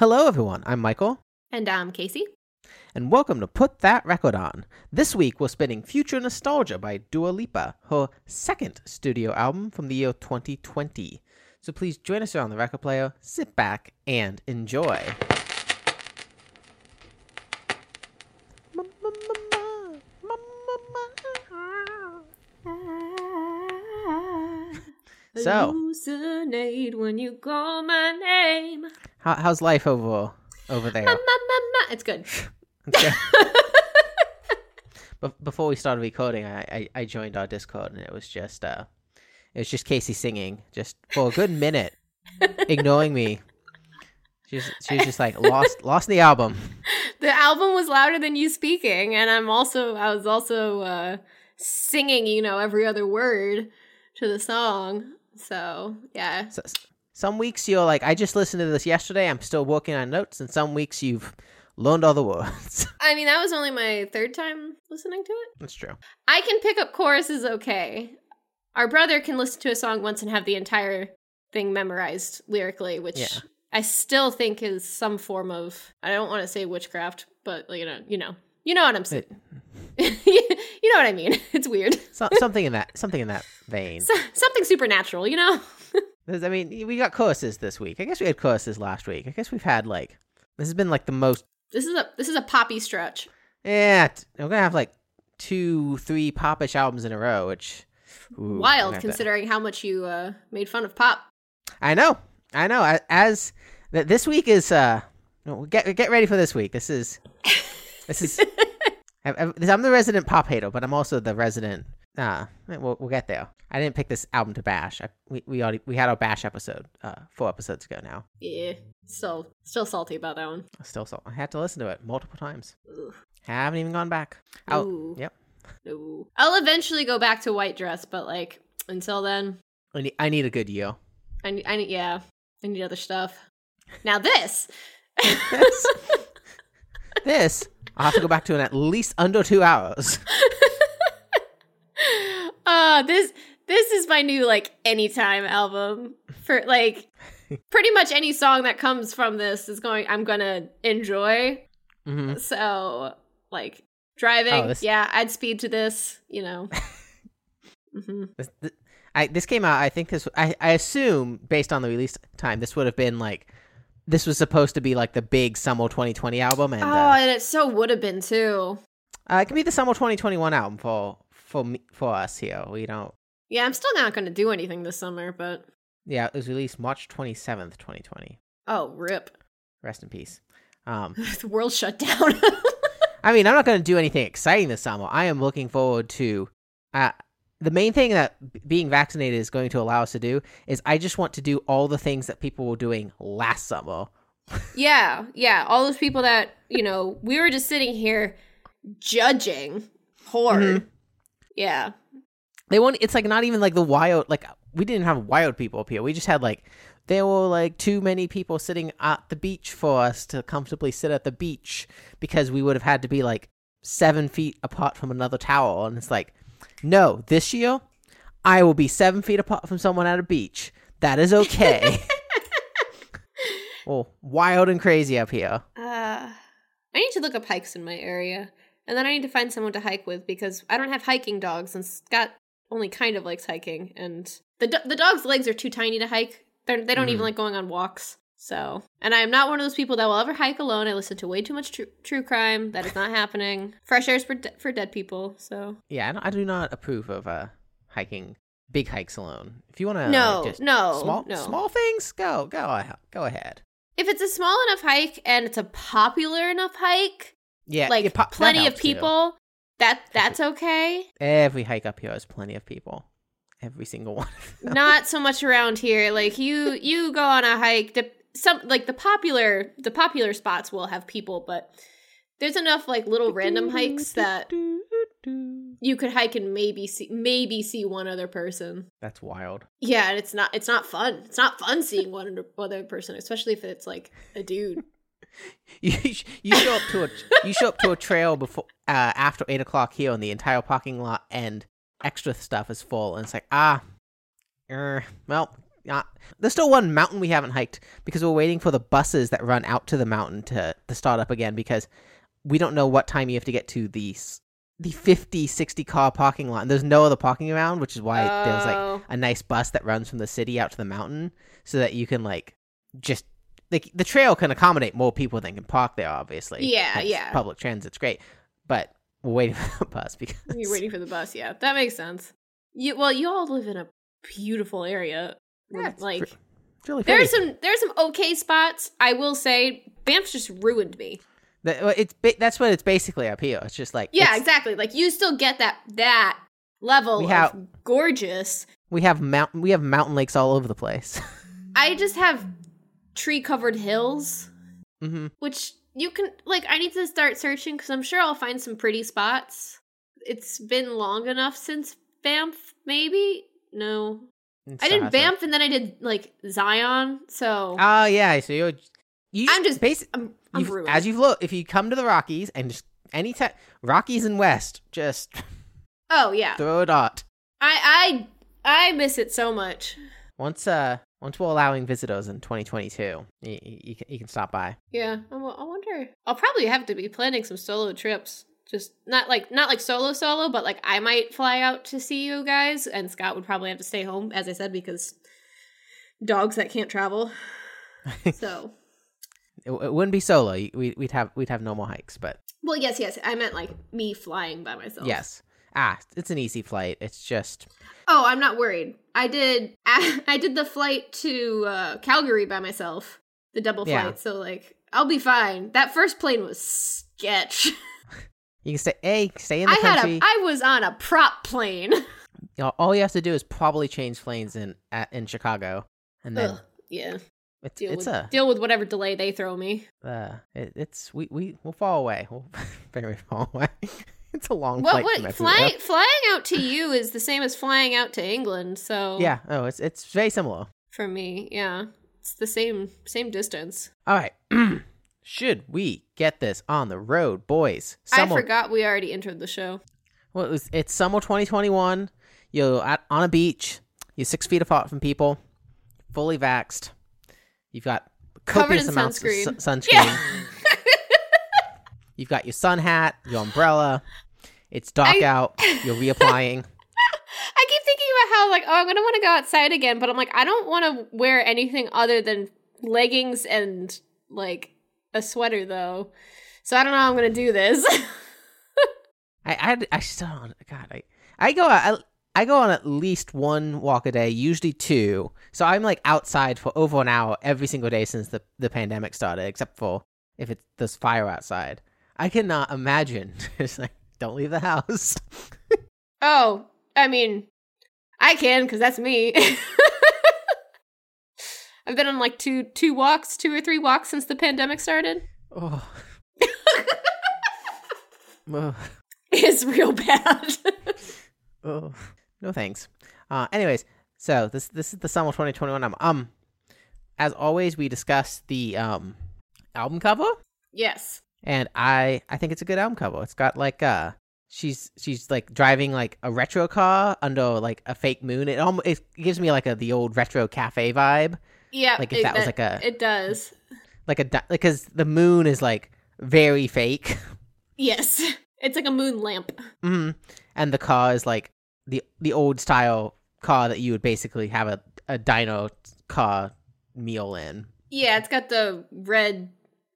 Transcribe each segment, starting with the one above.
Hello, everyone. I'm Michael, And I'm Casey. and welcome to Put That Record On. This week, we're spinning Future Nostalgia by Dua Lipa, her second studio album from the year 2020. So please join us around the record player, sit back, and enjoy. So- hallucinate when you call my name. How, how's life over over there? Ma, ma, ma. It's good. Okay. Be- before we started recording, I, I, I joined our Discord, and it was just uh, it was just Casey singing, just for a good minute, ignoring me. She's she was just like lost lost the album. the album was louder than you speaking, and I'm also I was also uh, singing, you know, every other word to the song. So yeah, So, some weeks you're like, I just listened to this yesterday. I'm still working on notes, and some weeks you've learned all the words. I mean that was only my third time listening to it. That's true. I can pick up choruses okay. Our brother can listen to a song once and have the entire thing memorized lyrically, which Yeah. I still think is some form of I don't want to say witchcraft, but you know, you know, you know what I'm saying. you know what I mean. It's weird. So, something in that something in that vein. So, something supernatural, you know. I mean, we got courses this week. I guess we had courses last week. I guess we've had like this has been like the most. This is a this is a poppy stretch. Yeah, we're gonna have like two, three popish albums in a row, which ooh, Wild considering how much you uh, made fun of pop. I know, I know. As this week is, uh, get get ready for this week. This is, this is. I- I'm the resident pop hater, but I'm also the resident. Uh, we'll, we'll get there. I didn't pick this album to bash. I, we we already we had our bash episode uh, four episodes ago now. Yeah, still still salty about that one. Still, so I had to listen to it multiple times. Ugh. Haven't even gone back. Oh, Ooh. yep. No. I'll eventually go back to white dress, but like until then, I need, I need a good year. I need, I need, yeah, I need other stuff. Now this, This, this I'll have to go back to in at least under two hours. uh, this, this is my new like anytime album for like pretty much any song that comes from this is going. I'm gonna enjoy. hmm So like driving, Oh, this- yeah, I'd speed to this. You know. hmm This, th- I, this came out. I think this. I, I assume based on the release time, this would have been like. This was supposed to be like the big summer 2020 album, and oh, uh, and it so would have been too. uh, it can be the summer 2021 album for for me, for us here. We don't. Yeah, I'm still not gonna do anything this summer, but Yeah, it was released March 27th, 2020. oh, rip. Rest in peace. Um, the world shut down. I mean, I'm not going to do anything exciting this summer. I am looking forward to. Uh, the main thing that being vaccinated is going to allow us to do is I just want to do all the things that people were doing last summer. yeah, yeah. All those people that, you know, we were just sitting here judging horde. Mhm. Yeah. They want. It's like not even like the wild. Like we didn't have wild people up here. We just had like there were like too many people sitting at the beach for us to comfortably sit at the beach because we would have had to be like seven feet apart from another tower. And it's like, no, this year I will be seven feet apart from someone at a beach. That is okay. well, wild and crazy up here. Uh, I need to look up hikes in my area. And then I need to find someone to hike with because I don't have hiking dogs and Scott only kind of likes hiking. And the, do- the dog's legs are too tiny to hike. They're, they don't even Mhm. like going on walks. So, and I am not one of those people that will ever hike alone. I listen to way too much tru- true crime. That is not happening. Fresh air's for, de- for dead people. So, Yeah, I, I do not approve of uh hiking big hikes alone. If you want to no, just no, small no. small things, go go go ahead. If it's a small enough hike and it's a popular enough hike, Yeah, like that plenty of helps, too. people, that that's okay. Every hike up here has plenty of people. Every single one. of them. Not so much around here. Like you you go on a hike, some like the popular the popular spots will have people, but there's enough like little random hikes that you could hike and maybe see maybe see one other person. That's wild. Yeah, and it's not it's not fun. It's not fun seeing one other person, especially if it's like a dude. You you show up to a you show up to a trail before uh, after eight o'clock here, and the entire parking lot and extra stuff is full, and it's like ah, er, well, not. There's still one mountain we haven't hiked because we're waiting for the buses that run out to the mountain to to start up again because we don't know what time you have to get to the the 50 60 car parking lot. And there's no other parking around, which is why there's like Oh. a nice bus that runs from the city out to the mountain so that you can like just like the trail can accommodate more people than can park there obviously Yeah, Hence, yeah. public transit's great but we're waiting for the bus because You're waiting for the bus. Yeah, that makes sense. You well, you all live in a beautiful area. Yeah, like it's really there's pretty. some there's some okay spots. I will say Banff's just ruined me. That- well, it's that's what it's basically up here it's just like Yeah, exactly. Like you still get that that level We of gorgeous. we have mountain we have mountain lakes all over the place I just have tree covered hills, hmm which you can like. I need to start searching because I'm sure I'll find some pretty spots. It's been long enough since Banff. Maybe no, I did Banff and then I did like Zion. So oh yeah so you're you I'm just basic I'm, I'm you've- ruined. as you've looked if you come to the rockies and just any time rockies and west just oh yeah, throw a dot I I I miss it so much. Once uh once we're allowing visitors in 2022, you, you, you, can, stop by. Yeah, I wonder. I'll probably have to be planning some solo trips. Just not like not like solo solo, but like I might fly out to see you guys, and Scott would probably have to stay home, as I said, because dogs that can't travel. so, It, it wouldn't be solo. We, we'd have we'd have normal hikes, but well, yes, yes, I meant like me flying by myself. yes. Ah, it's an easy flight. It's just Oh, I'm not worried. I did. I did the flight to uh, Calgary by myself, the double Yeah. flight. So like, I'll be fine. That first plane was sketch. you can stay. A stay in the I had country. a. I was on a prop plane. You know, all you have to do is probably change planes in at, in Chicago, and then Ugh, yeah. it's Deal it's with a deal with whatever delay they throw me. uh it, it's we we we'll fall away. We'll very fall away. it's a long Well, flight. what flying flying out to you is the same as flying out to England. So Yeah. Oh, it's it's very similar. for me, yeah, it's the same same distance. All right. Should we get this on the road, boys? I forgot we already entered the show. Well, it was, it's summer 2021. You're at, on a beach. You're six feet apart from people. Fully vaxxed. You've got copious amounts sunscreen. of su- sunscreen. Yeah. You've got your sun hat, your umbrella. It's dark I- out. You're reapplying. I keep thinking about how like oh I'm gonna want to go outside again, but I'm like I don't want to wear anything other than leggings and like a sweater though. So I don't know how I'm gonna do this. I, I, I still don't. God, I, I go I, I go on at least one walk a day, usually two. So I'm like outside for over an hour every single day since the, the pandemic started, except for if it's there's fire outside. I cannot imagine. It's like don't leave the house. oh, I mean, I can because that's me. I've been on like two two walks, two or three walks since the pandemic started. oh. Ugh. It's real bad. Oh, no thanks. Uh, anyways, so this this is the summer 2021 album. Um, as always, we discuss the um album cover, yes. and I I think it's a good album cover. It's got like uh she's she's like driving like a retro car under like a fake moon. It almost it gives me like a the old retro cafe vibe, Yeah. Like if it- that was like a- It does. like a because the moon is like very fake, Yes. It's like a moon lamp. hmm and the car is like the the old style car that you would basically have a a dino car meal in. Yeah, it's got the red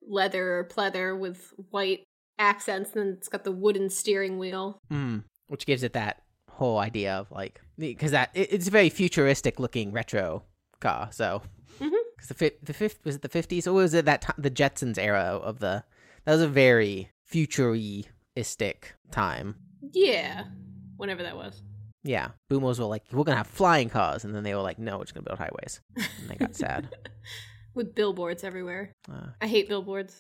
leather or pleather with white accents, and then it's got the wooden steering wheel. Mm, which gives it that whole idea of like because that it, it's a very futuristic looking retro car. So. Because the fi- the fifth was it the fifties or was it that time the Jetsons era of the that was a very futuristic time. Yeah. Whenever that was. Yeah, boomers were like, "We're gonna have flying cars," and then they were like, "No, we're just gonna build highways," and they got sad. With billboards everywhere. Uh, I hate billboards.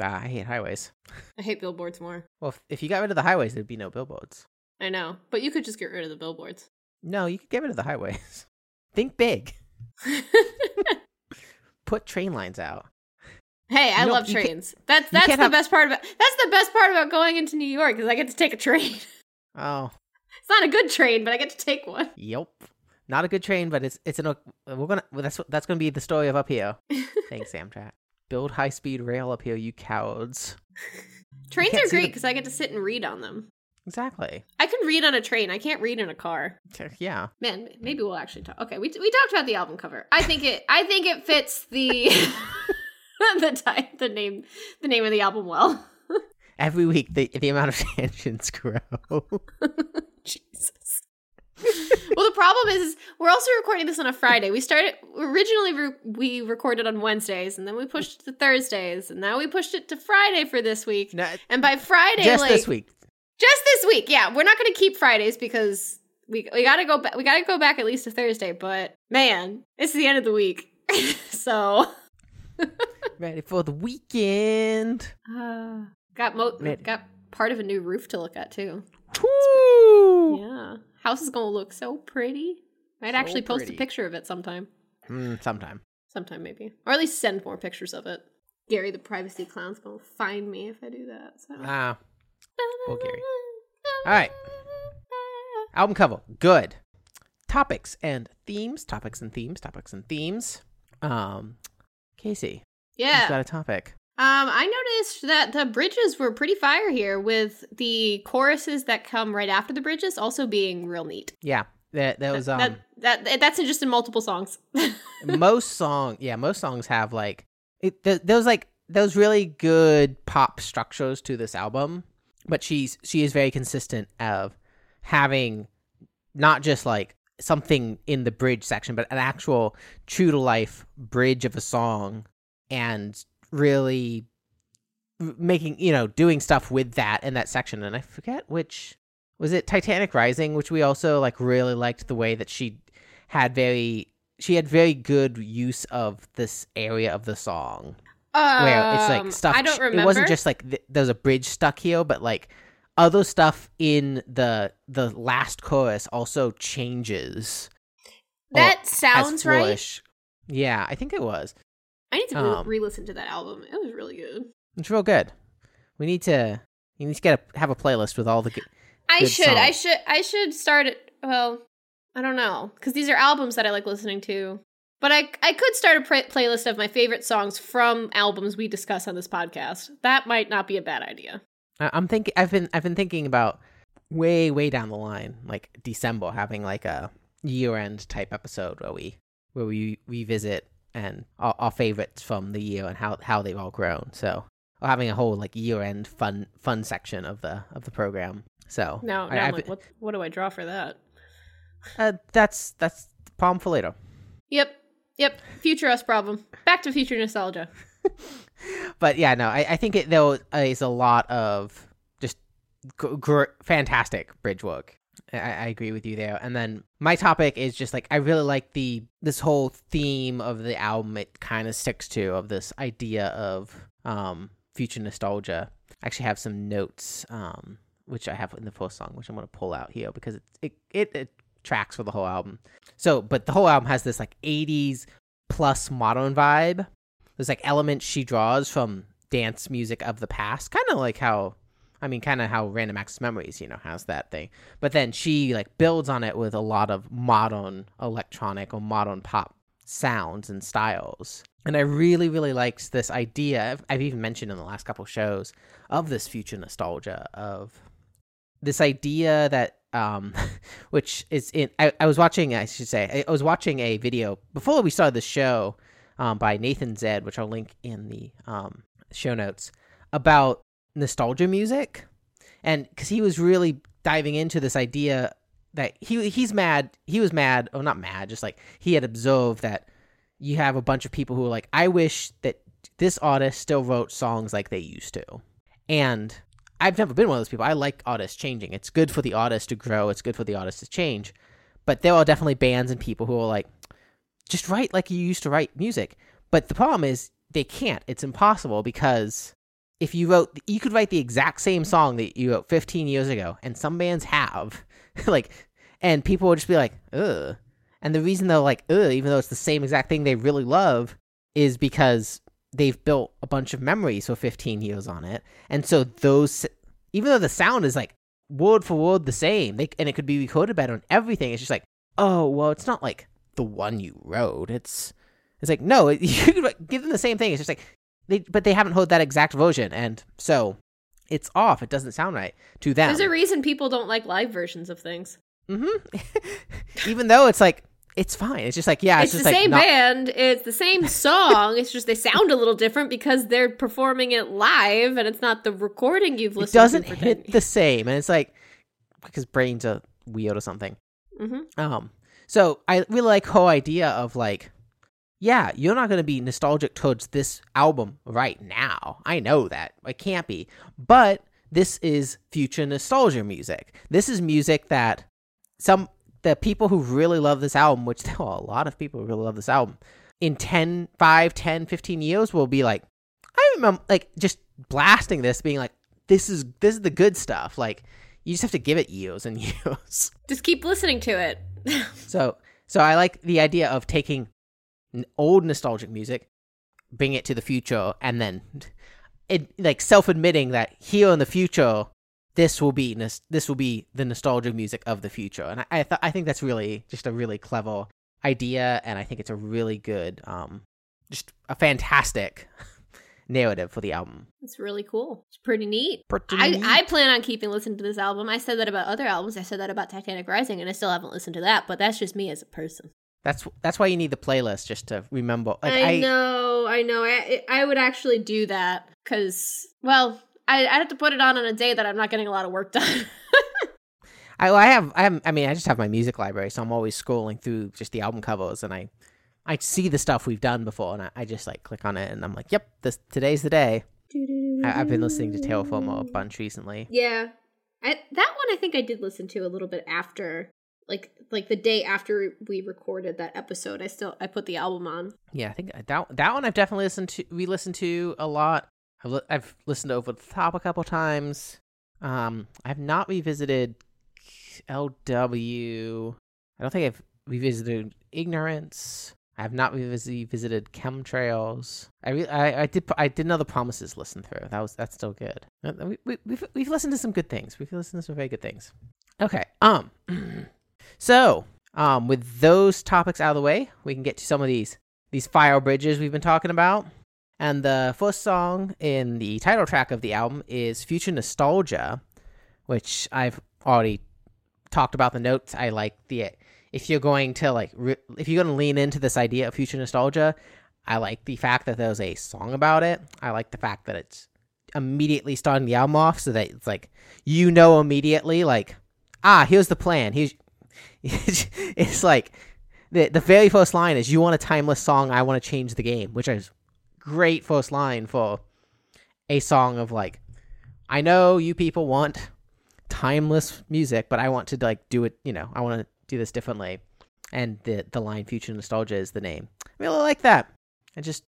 ah, I hate highways. I hate billboards more. Well, if, if you got rid of the highways, there'd be no billboards. I know. But you could just get rid of the billboards. No, you could get rid of the highways. Think big. Put train lines out. Hey, I love trains. That's that's the have- best part about that's the best part about going into New York is I get to take a train. Oh, It's not a good train, but I get to take one. Yep. Not a good train, but it's it's an uh, we're gonna that's that's gonna be the story of up here. Thanks, Amtrak. Build high speed rail up here, you cowards. Trains are great the- because I get to sit and read on them. Exactly. I can read on a train. I can't read in a car. Yeah. Man, maybe we'll actually talk. Okay, we, we talked about the album cover. I think it. I think it fits the the type, the name, the name of the album well. Every week, the the amount of tangents grow. Jesus. well, the problem is, is we're also recording this on a Friday. We started originally re- we recorded on Wednesdays, and then we pushed it to Thursdays, and now we pushed it to Friday for this week. no, And by Friday, just like this week. Just this week, yeah, we're not going to keep Fridays because we we got to go back. We got to go back at least to Thursday. But man, it's the end of the week, so Ready for the weekend. uh, got mo- Ready. got part of a new roof to look at too. Woo! Yeah, house is going to look so pretty. Might So actually post pretty. a picture of it sometime. Mm, sometime. Sometime maybe, or at least send more pictures of it. Gary, the privacy clown's gonna find me if I do that. So. Ah, poor Gary. All right. album cover, good. Topics and themes. Topics and themes. Topics and themes. Um, Casey, Yeah. you've got a topic. Um, I noticed that the bridges were pretty fire here, with the choruses that come right after the bridges also being real neat. Yeah, that that was um. that, that that's in just in multiple songs. most song yeah most songs have like it th- those like those really good pop structures to this album but she's she is very consistent of having not just like something in the bridge section but an actual true to life bridge of a song and really making you know doing stuff with that in that section. And i forget which was it titanic rising which we also like really liked the way that she had very she had very good use of this area of the song where it's Um, like stuff I don't remember. it wasn't just like th- there's a bridge stuck here but like other stuff in the the last chorus also changes that sounds right. yeah i think it was I need to Um, re-listen to that album. It was really good. it's real good we need to you need to get a have a playlist with all the good I Good should. I should. I should start it. Well, I don't know because these are albums that I like listening to. But I I could start a pra- playlist of my favorite songs from albums we discuss on this podcast. That might not be a bad idea. I- I'm thinking. I've been. I've been thinking about way, way down the line, like December, having like a year-end type episode where we where we revisit and our, our favorites from the year and how how they've all grown. So, or having a whole like year-end fun fun section of the of the program. So Now, I- now I'm I've- like, what what do I draw for that? uh, that's that's problem for later. Yep. Yep. Future us problem. Back to future nostalgia. but yeah, no, I, I think it there is a lot of just gr- gr- fantastic bridge work. I, I agree with you there. And then my topic is just like I really like the this whole theme of the album. It kind of sticks to of this idea of um future nostalgia. I actually have some notes um which I have in the first song, which I'm gonna pull out here because it it it, it tracks for the whole album. So, but the whole album has this like 80s plus modern vibe. There's like elements she draws from dance music of the past kind of like how i mean kind of how random access memories you know has that thing. But then she like builds on it with a lot of modern electronic or modern pop sounds and styles. And i really really liked this idea I've, I've even mentioned in the last couple shows of this future nostalgia of this idea that um which is in I, I was watching i should say i was watching a video before we started the show um, by Nathan Zed, which I'll link in the um, show notes, about nostalgia music, and because he was really diving into this idea that he he's mad, he was mad, oh not mad, just like he had observed that you have a bunch of people who are like, I wish that this artist still wrote songs like they used to, and I've never been one of those people. I like artists changing. It's good for the artist to grow. It's good for the artist to change. But there are definitely bands and people who are like, just write like you used to write music. But the problem is they can't. It's impossible because if you wrote, you could write the exact same song that you wrote 15 years ago, and some bands have, like, and people will just be like, ugh. And the reason they're like, ugh, even though it's the same exact thing they really love, is because they've built a bunch of memories for 15 years on it. And so those, even though the sound is like word for word the same, they, and it could be recorded better and everything, it's just like, oh well, it's not like the one you wrote. It's it's like no, you could give them the same thing. It's just like they, but they haven't heard that exact version, and so it's off. It doesn't sound right to them. There's a reason people don't like live versions of things. Mm-hmm. Even though it's like it's fine. It's just like yeah, it's, it's, the like same not- band. It's the same song. it's just they sound a little different because they're performing it live, and it's not the recording you've It listened doesn't to. hit 10 the same, and it's like because brains are weird or something. Mhm. Um, so I really like whole idea of like, yeah, you're not gonna be nostalgic towards this album right now. I know that I can't be, but this is future nostalgia music. This is music that some the people who really love this album, which there are a lot of people who really love this album, in 10, 5, 10, 15 years will be like, I remember like just blasting this, being like, this is this is the good stuff. Like you just have to give it years and years. Just keep listening to it. So so I like the idea of taking old nostalgic music, bring it to the future, and then it like self admitting that here in the future this will be this will be the nostalgic music of the future, and I I, th- I think that's really just a really clever idea, and I think it's a really good um just a fantastic narrative for the album. It's really cool. It's pretty neat. Pretty I, neat. I plan on keeping listening to this album. I said that about other albums. I said that about Titanic Rising, and I still haven't listened to that. But that's just me as a person. That's that's why you need the playlist just to remember. Like I, I, know, I know. I I would actually do that because, well, I I have to put it on on a day that I'm not getting a lot of work done. I, I have I have I mean I just have my music library, so I'm always scrolling through just the album covers, and I I see the stuff we've done before, and I, I just like click on it, and I'm like, yep, this today's the day. I, I've been listening to Terraform a bunch recently. Yeah, I, that one I think I did listen to a little bit after, like like the day after we recorded that episode. I still I put the album on. Yeah, I think that that one I've definitely listened to. We listened to a lot. I've, li- I've listened to over the top a couple times. Um, I've not revisited LW. I don't think I've revisited Ignorance. I have not revisited Chemtrails. I, re- I I did I did another Promises listen through. That was that's still good. Uh, We, we, we've we've listened to some good things. We've listened to some very good things. Okay. Um. so um, with those topics out of the way, we can get to some of these these fire bridges we've been talking about. And the first song in the title track of the album is Future Nostalgia, which I've already talked about the notes. I like the if you're going to like re- if you're going to lean into this idea of future nostalgia, I like the fact that there's a song about it. I like the fact that it's immediately starting the album off so that it's like you know immediately like ah here's the plan. Here's it's like the the very first line is you want a timeless song I want to change the game, which is great first line for a song of like I know you people want timeless music, but I want to like do it, you know, I want to do this differently. And the the line future nostalgia is the name. I Really like that. And just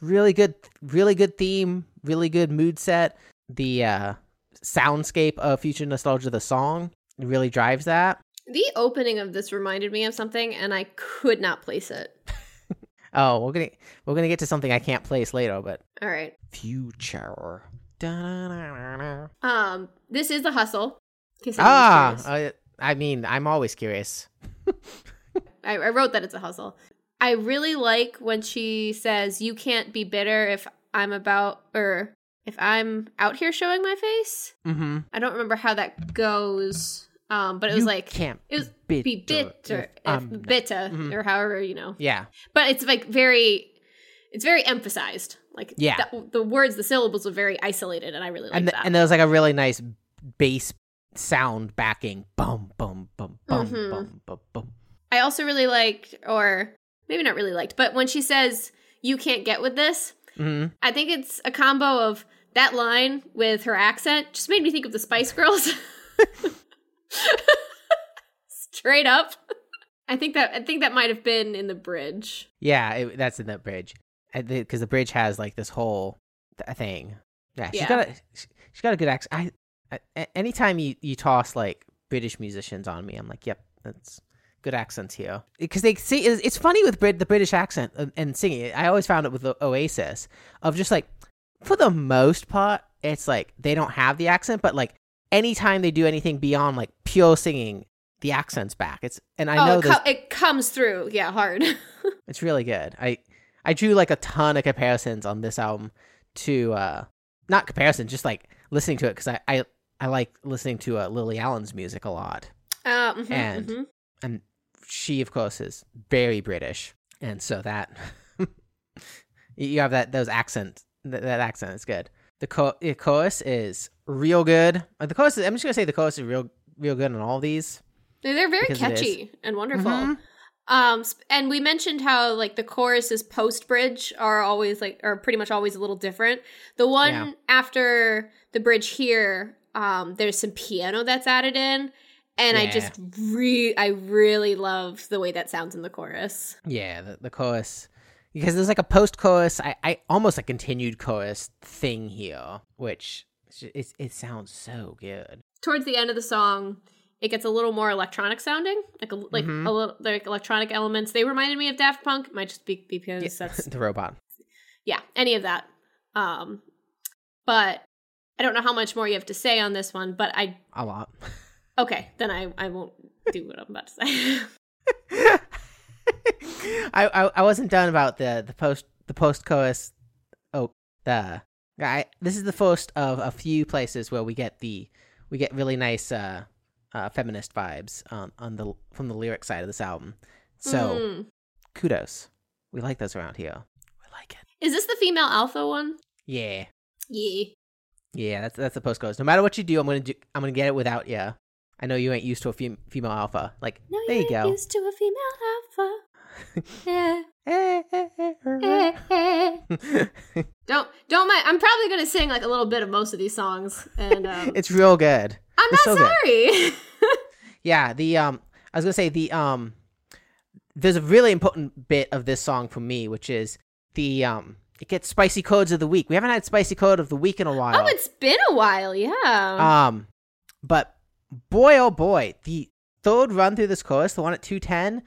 really good really good theme, really good mood set. The uh soundscape of future nostalgia the song really drives that. The opening of this reminded me of something, and I could not place it. Oh, we're gonna we're gonna get to something I can't place later, but All right. future. Da-na-na-na-na. Um, this is the hustle. in case anyone was Ah. I, I mean, I'm always curious. I, I wrote that it's a hustle. I really like when she says, "You can't be bitter if I'm about or if I'm out here showing my face." Mm-hmm. I don't remember how that goes, um, but it was You like can't it was bitter be bitter, if not- bitter, Mhm. or however you know. Yeah, But it's like very, it's very emphasized. Like Yeah. the, the words, the syllables are very isolated, and I really like that. and there was like a really nice bass sound backing. Bum bum bum bum Mhm. bum bum bum. I also really liked, or maybe not really liked, but when she says, "You can't get with this," Mm-hmm. I think it's a combo of that line with her accent just made me think of the Spice Girls. Straight up. I think that I think that might have been in the bridge. Yeah, it, that's in that bridge, because the bridge has like this whole th- thing. Yeah, she's Yeah. got a she's got a good accent. I, I anytime you you toss like British musicians on me, I'm like, yep, that's good accents here. Because they see it's, it's funny with Brit the British accent and, and singing. I always found it with the Oasis of just like for the most part, it's like they don't have the accent, but like anytime they do anything beyond like pure singing, the accents back. It's and I oh, know it, those, co- it comes through. Yeah, hard. it's really good. I I drew like a ton of comparisons on this album to uh not comparisons, just like listening to it because I, I I like listening to uh, Lily Allen's music a lot, Uh, mhm, And- mhm. and she of course is very British, and so that you have that those accent that, that accent is good. The, cho- the chorus is real good. Uh, The chorus is, I'm just gonna say the chorus is real real good on all these. they're very because it is. catchy and wonderful. Mhm. Um, and we mentioned how like the choruses post bridge are always like are pretty much always a little different. The one Yeah. after the bridge here, um, there's some piano that's added in, and I just re I really love the way that sounds in the chorus. Yeah, the, the chorus because there's like a post chorus, I, I almost a continued chorus thing here, which it it sounds so good. Towards the end of the song, it gets a little more electronic sounding, like a, like Mhm. a little like electronic elements. They reminded me of Daft Punk. It might just be because Yeah, that's the robot. yeah, any of that. Um, but I don't know how much more you have to say on this one. But I A lot. okay, then I I won't do what I'm about to say. I, I I wasn't done about the the post the post chorus. Oh, the guy. this is the first of a few places where we get the we get really nice uh, uh feminist vibes on on the from the lyric side of this album. So Mm. kudos, we like those around here. We like it. is this the female alpha one? Yeah, Yeah. yeah. That's that's the post goes. No matter what you do, I'm gonna do. I'm gonna get it without you. I know you ain't used to a fem- female alpha. Like No, there you ain't go. Used to a female alpha. Yeah. don't don't mind. I'm probably gonna sing like a little bit of most of these songs, and um, it's real good. I'm it's not so sorry. Yeah, the um I was gonna say the um there's a really important bit of this song for me, which is the um it gets spicy chords of the week. We haven't had spicy chord of the week in a while. oh, it's been a while. Yeah. um but boy oh boy, the third run through this chorus, the one at two ten,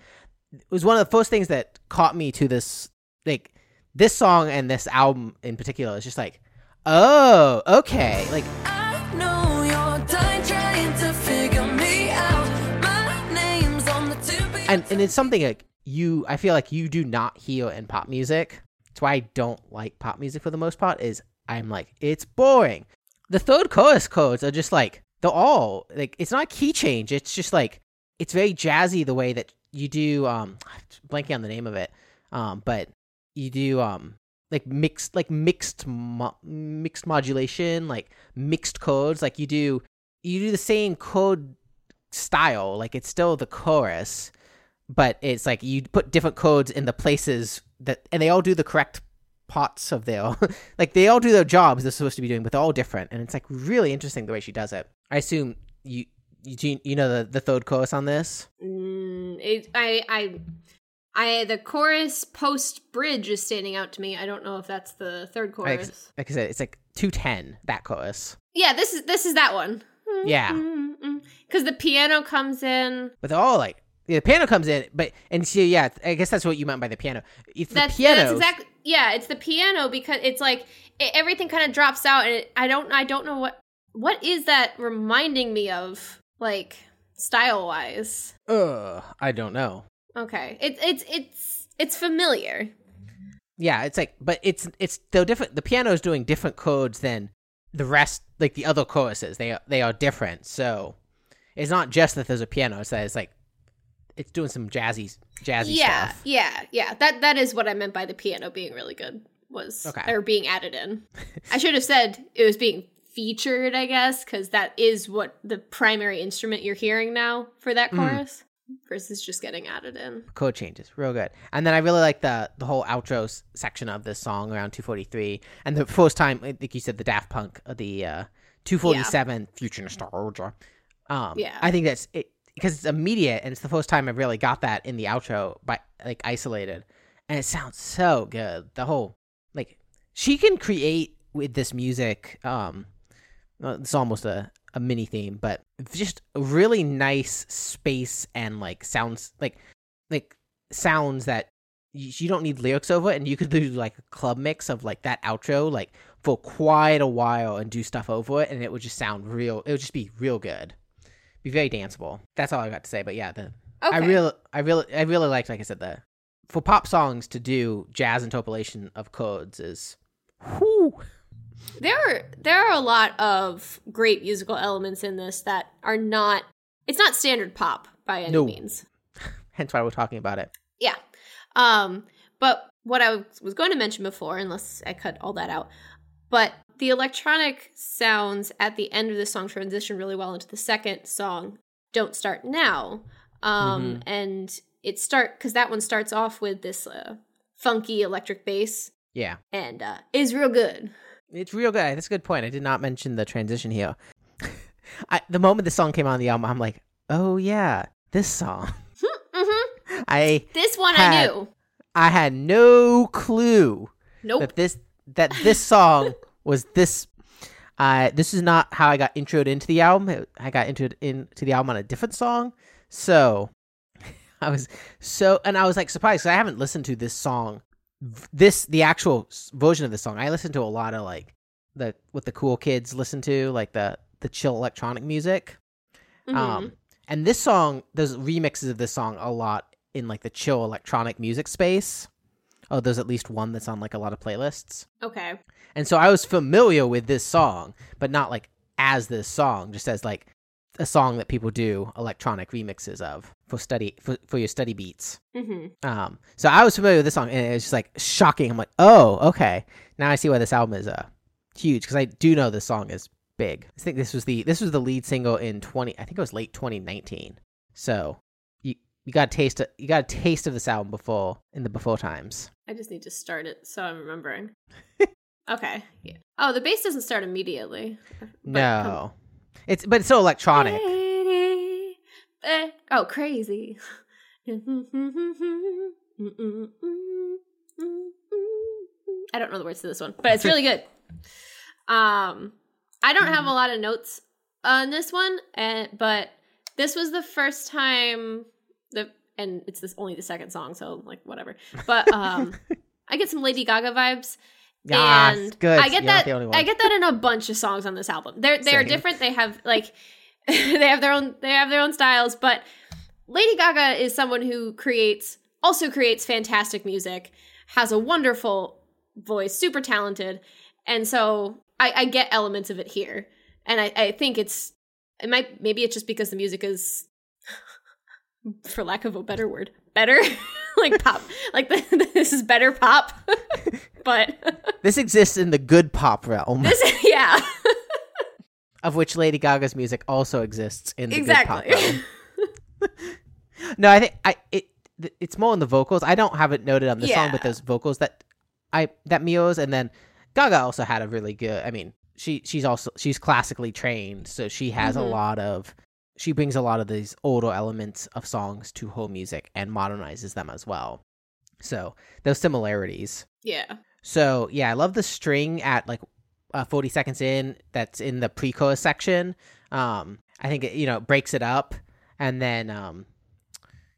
was one of the first things that caught me to this like this song and this album in particular is just like, oh, okay. Like I know you're dying trying to figure me out. My name's on the tip and and it's something like you i feel like you do not hear in pop music that's why i don't like pop music for the most part is i'm like it's boring the third chorus chords are just like they're all like it's not a key change it's just like it's very jazzy the way that you do um blanking on the name of it um but you do um like mixed like mixed mo- mixed modulation like mixed chords like you do you do the same chord style like it's still the chorus but it's like you put different chords in the places that and they all do the correct parts of their like they all do their jobs they're supposed to be doing but they're all different and it's like really interesting the way she does it. I assume you you you know the the third chorus on this Mm, it, I, I, I, the chorus post bridge is standing out to me. I don't know if that's the third chorus. like i said it's like 210 that chorus yeah, this is this is that one. Yeah. because the piano comes in. but they're all like yeah, the piano comes in but and see yeah i guess that's what you meant by the piano it's the That's piano that's exactly yeah. It's the piano because it's like it, everything kind of drops out, and it, I don't I don't know what what is that reminding me of like style wise. Ugh, i don't know Okay, it, it's it's it's familiar. Yeah, it's like, but it's it's they're different. The piano is doing different chords than the rest, like the other choruses. They are they are different. So it's not just that there's a piano. It's that it's like it's doing some jazzy jazzy yeah, stuff. yeah, yeah. That that is what I meant by the piano being really good. Was Okay. or being added in. I should have said it was being featured. I guess because that is what the primary instrument you're hearing now for that Mm. chorus versus just getting added in. Chord changes, real good. And then I really like the the whole outro s- section of this song around 243, and the first time, like you said, the Daft Punk, uh, the uh, 247 future nostalgia. Um, Yeah. I think that's it because it's immediate, and it's the first time I've really got that in the outro, by like isolated, and it sounds so good. The whole like she can create with this music. Um, it's almost a a mini theme, but just really nice space and like sounds like like sounds that you, you don't need lyrics over, and you could do like a club mix of like that outro like for quite a while and do stuff over it, and it would just sound real. It would just be real good be very danceable. That's all I got to say. But yeah, the Okay. I really, I really, I really liked, like I said, the for pop songs to do jazz interpolation of chords is, whew, There are there are a lot of great musical elements in this that are not it's not standard pop by any No. means. hence why we're talking about it. Yeah. Um but what I was going to mention before unless I cut all that out. But the electronic sounds at the end of the song transition really well into the second song Don't Start Now. Um and it start cuz that one starts off with this uh, funky electric bass Yeah, and uh is real good. It's real good. That's a good point. I did not mention the transition here. I, the moment the song came on the album, I'm like, oh yeah, this song. Mhm. I This one I knew. I had no clue Nope. that this that this song was this. Uh, this is not how I got introed into the album. I got introed into the album on a different song. So I was so, and I was like surprised 'cause I haven't listened to this song, this the actual version of the song. I listen to a lot of like the what the cool kids listen to, like the the chill electronic music. Mhm. Um, and this song, there's remixes of this song a lot in like the chill electronic music space. Oh, there's at least one that's on like a lot of playlists. okay. And so I was familiar with this song, but not like as this song, just as like a song that people do electronic remixes of for study for, for your study beats. hmm Um, so I was familiar with this song, and it was just like shocking. I'm like, oh, okay, now I see why this album is uh huge because I do know this song is big. I think this was the this was the lead single in 20. I think it was late 2019. So you you got a taste of, you got a taste of this album before in the before times. I just need to start it so I'm remembering. okay. Yeah. Oh, the bass doesn't start immediately. No, it's but it's so electronic. come- Eh, Oh, crazy. I don't know the words to this one, but it's really good. Um, I don't have a lot of notes on this one, and but this was the first time the and it's this only the second song, so like whatever. But um, I get some Lady Gaga vibes. Yeah, and good. I get You're that. the only one. I get that in a bunch of songs on this album. They're they're Same. different. They have like they have their own they have their own styles. But Lady Gaga is someone who creates also creates fantastic music, has a wonderful voice, super talented, and so I, I get elements of it here. And I, I think it's it might maybe it's just because the music is for lack of a better word better like pop like the, this is better pop but This exists in the good pop realm, this yeah of which Lady Gaga's music also exists in the exactly good pop realm. No, I think I it it's more in the vocals. I don't have it noted on the song, but those vocals that I that Mio's and then Gaga also had a really good. I mean, she she's also she's classically trained, so she has a Mhm. lot of she brings a lot of these older elements of songs to her music and modernizes them as well. So those similarities. yeah So yeah, I love the string at like uh, 40 seconds in. That's in the pre-chorus section. Um, I think it, you know breaks it up, and then um,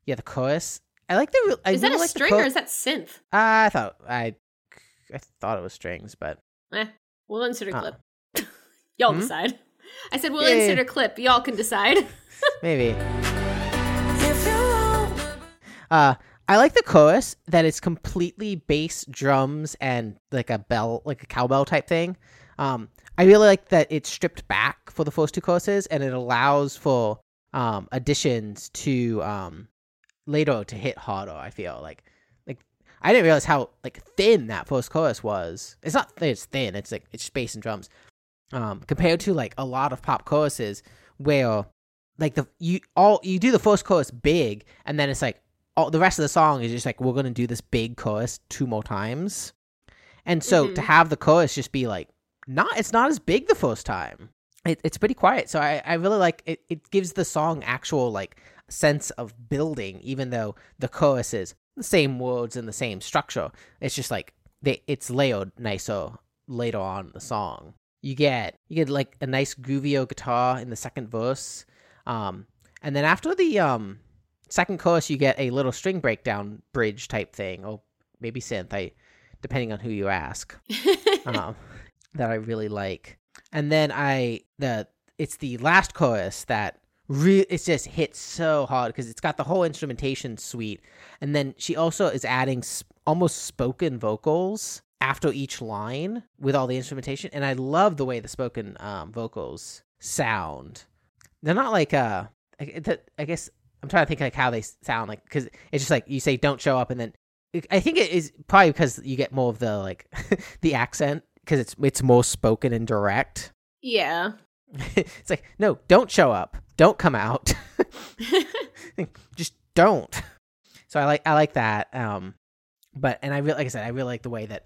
yeah, the chorus. I like the. I is that a like string or is that synth I thought I, I thought it was strings, but eh, we'll insert a Uh. clip y'all Hmm? decide i said we'll Yeah, yeah, insert a clip y'all can decide maybe. If Uh, I like the chorus that it's completely bass, drums, and like a bell, like a cowbell type thing. Um, I really like that it's stripped back for the first two choruses, and it allows for um additions to um later to hit harder. I feel like like I didn't realize how like thin that first chorus was. It's not it's thin. It's like it's bass and drums. Um, compared to like a lot of pop choruses where like the you all you do the first chorus big, and then it's like all the rest of the song is just like we're gonna do this big chorus two more times, and so to Mhm. have the chorus just be like not it's not as big the first time. It, it's pretty quiet, so I I really like it. It gives the song actual like sense of building, even though the chorus is the same words and the same structure. It's just like they it's layered nicer later on in the song. You get you get like a nice groovier guitar in the second verse. Um, and then after the um second chorus, you get a little string breakdown bridge type thing, or maybe synth, I depending on who you ask. Um, that I really like. And then I the it's the last chorus that re- it's just hit so hard because it's got the whole instrumentation suite, and then she also is adding s- almost spoken vocals after each line with all the instrumentation, and I love the way the spoken um, vocals sound. They're not like uh, I, I guess I'm trying to think like how they sound like because it's just like you say don't show up, and then I think it is probably because you get more of the like the accent because it's it's more spoken and direct. Yeah. it's like no, don't show up, don't come out, just don't. So I like I like that. Um, but and I really like I said I really like the way that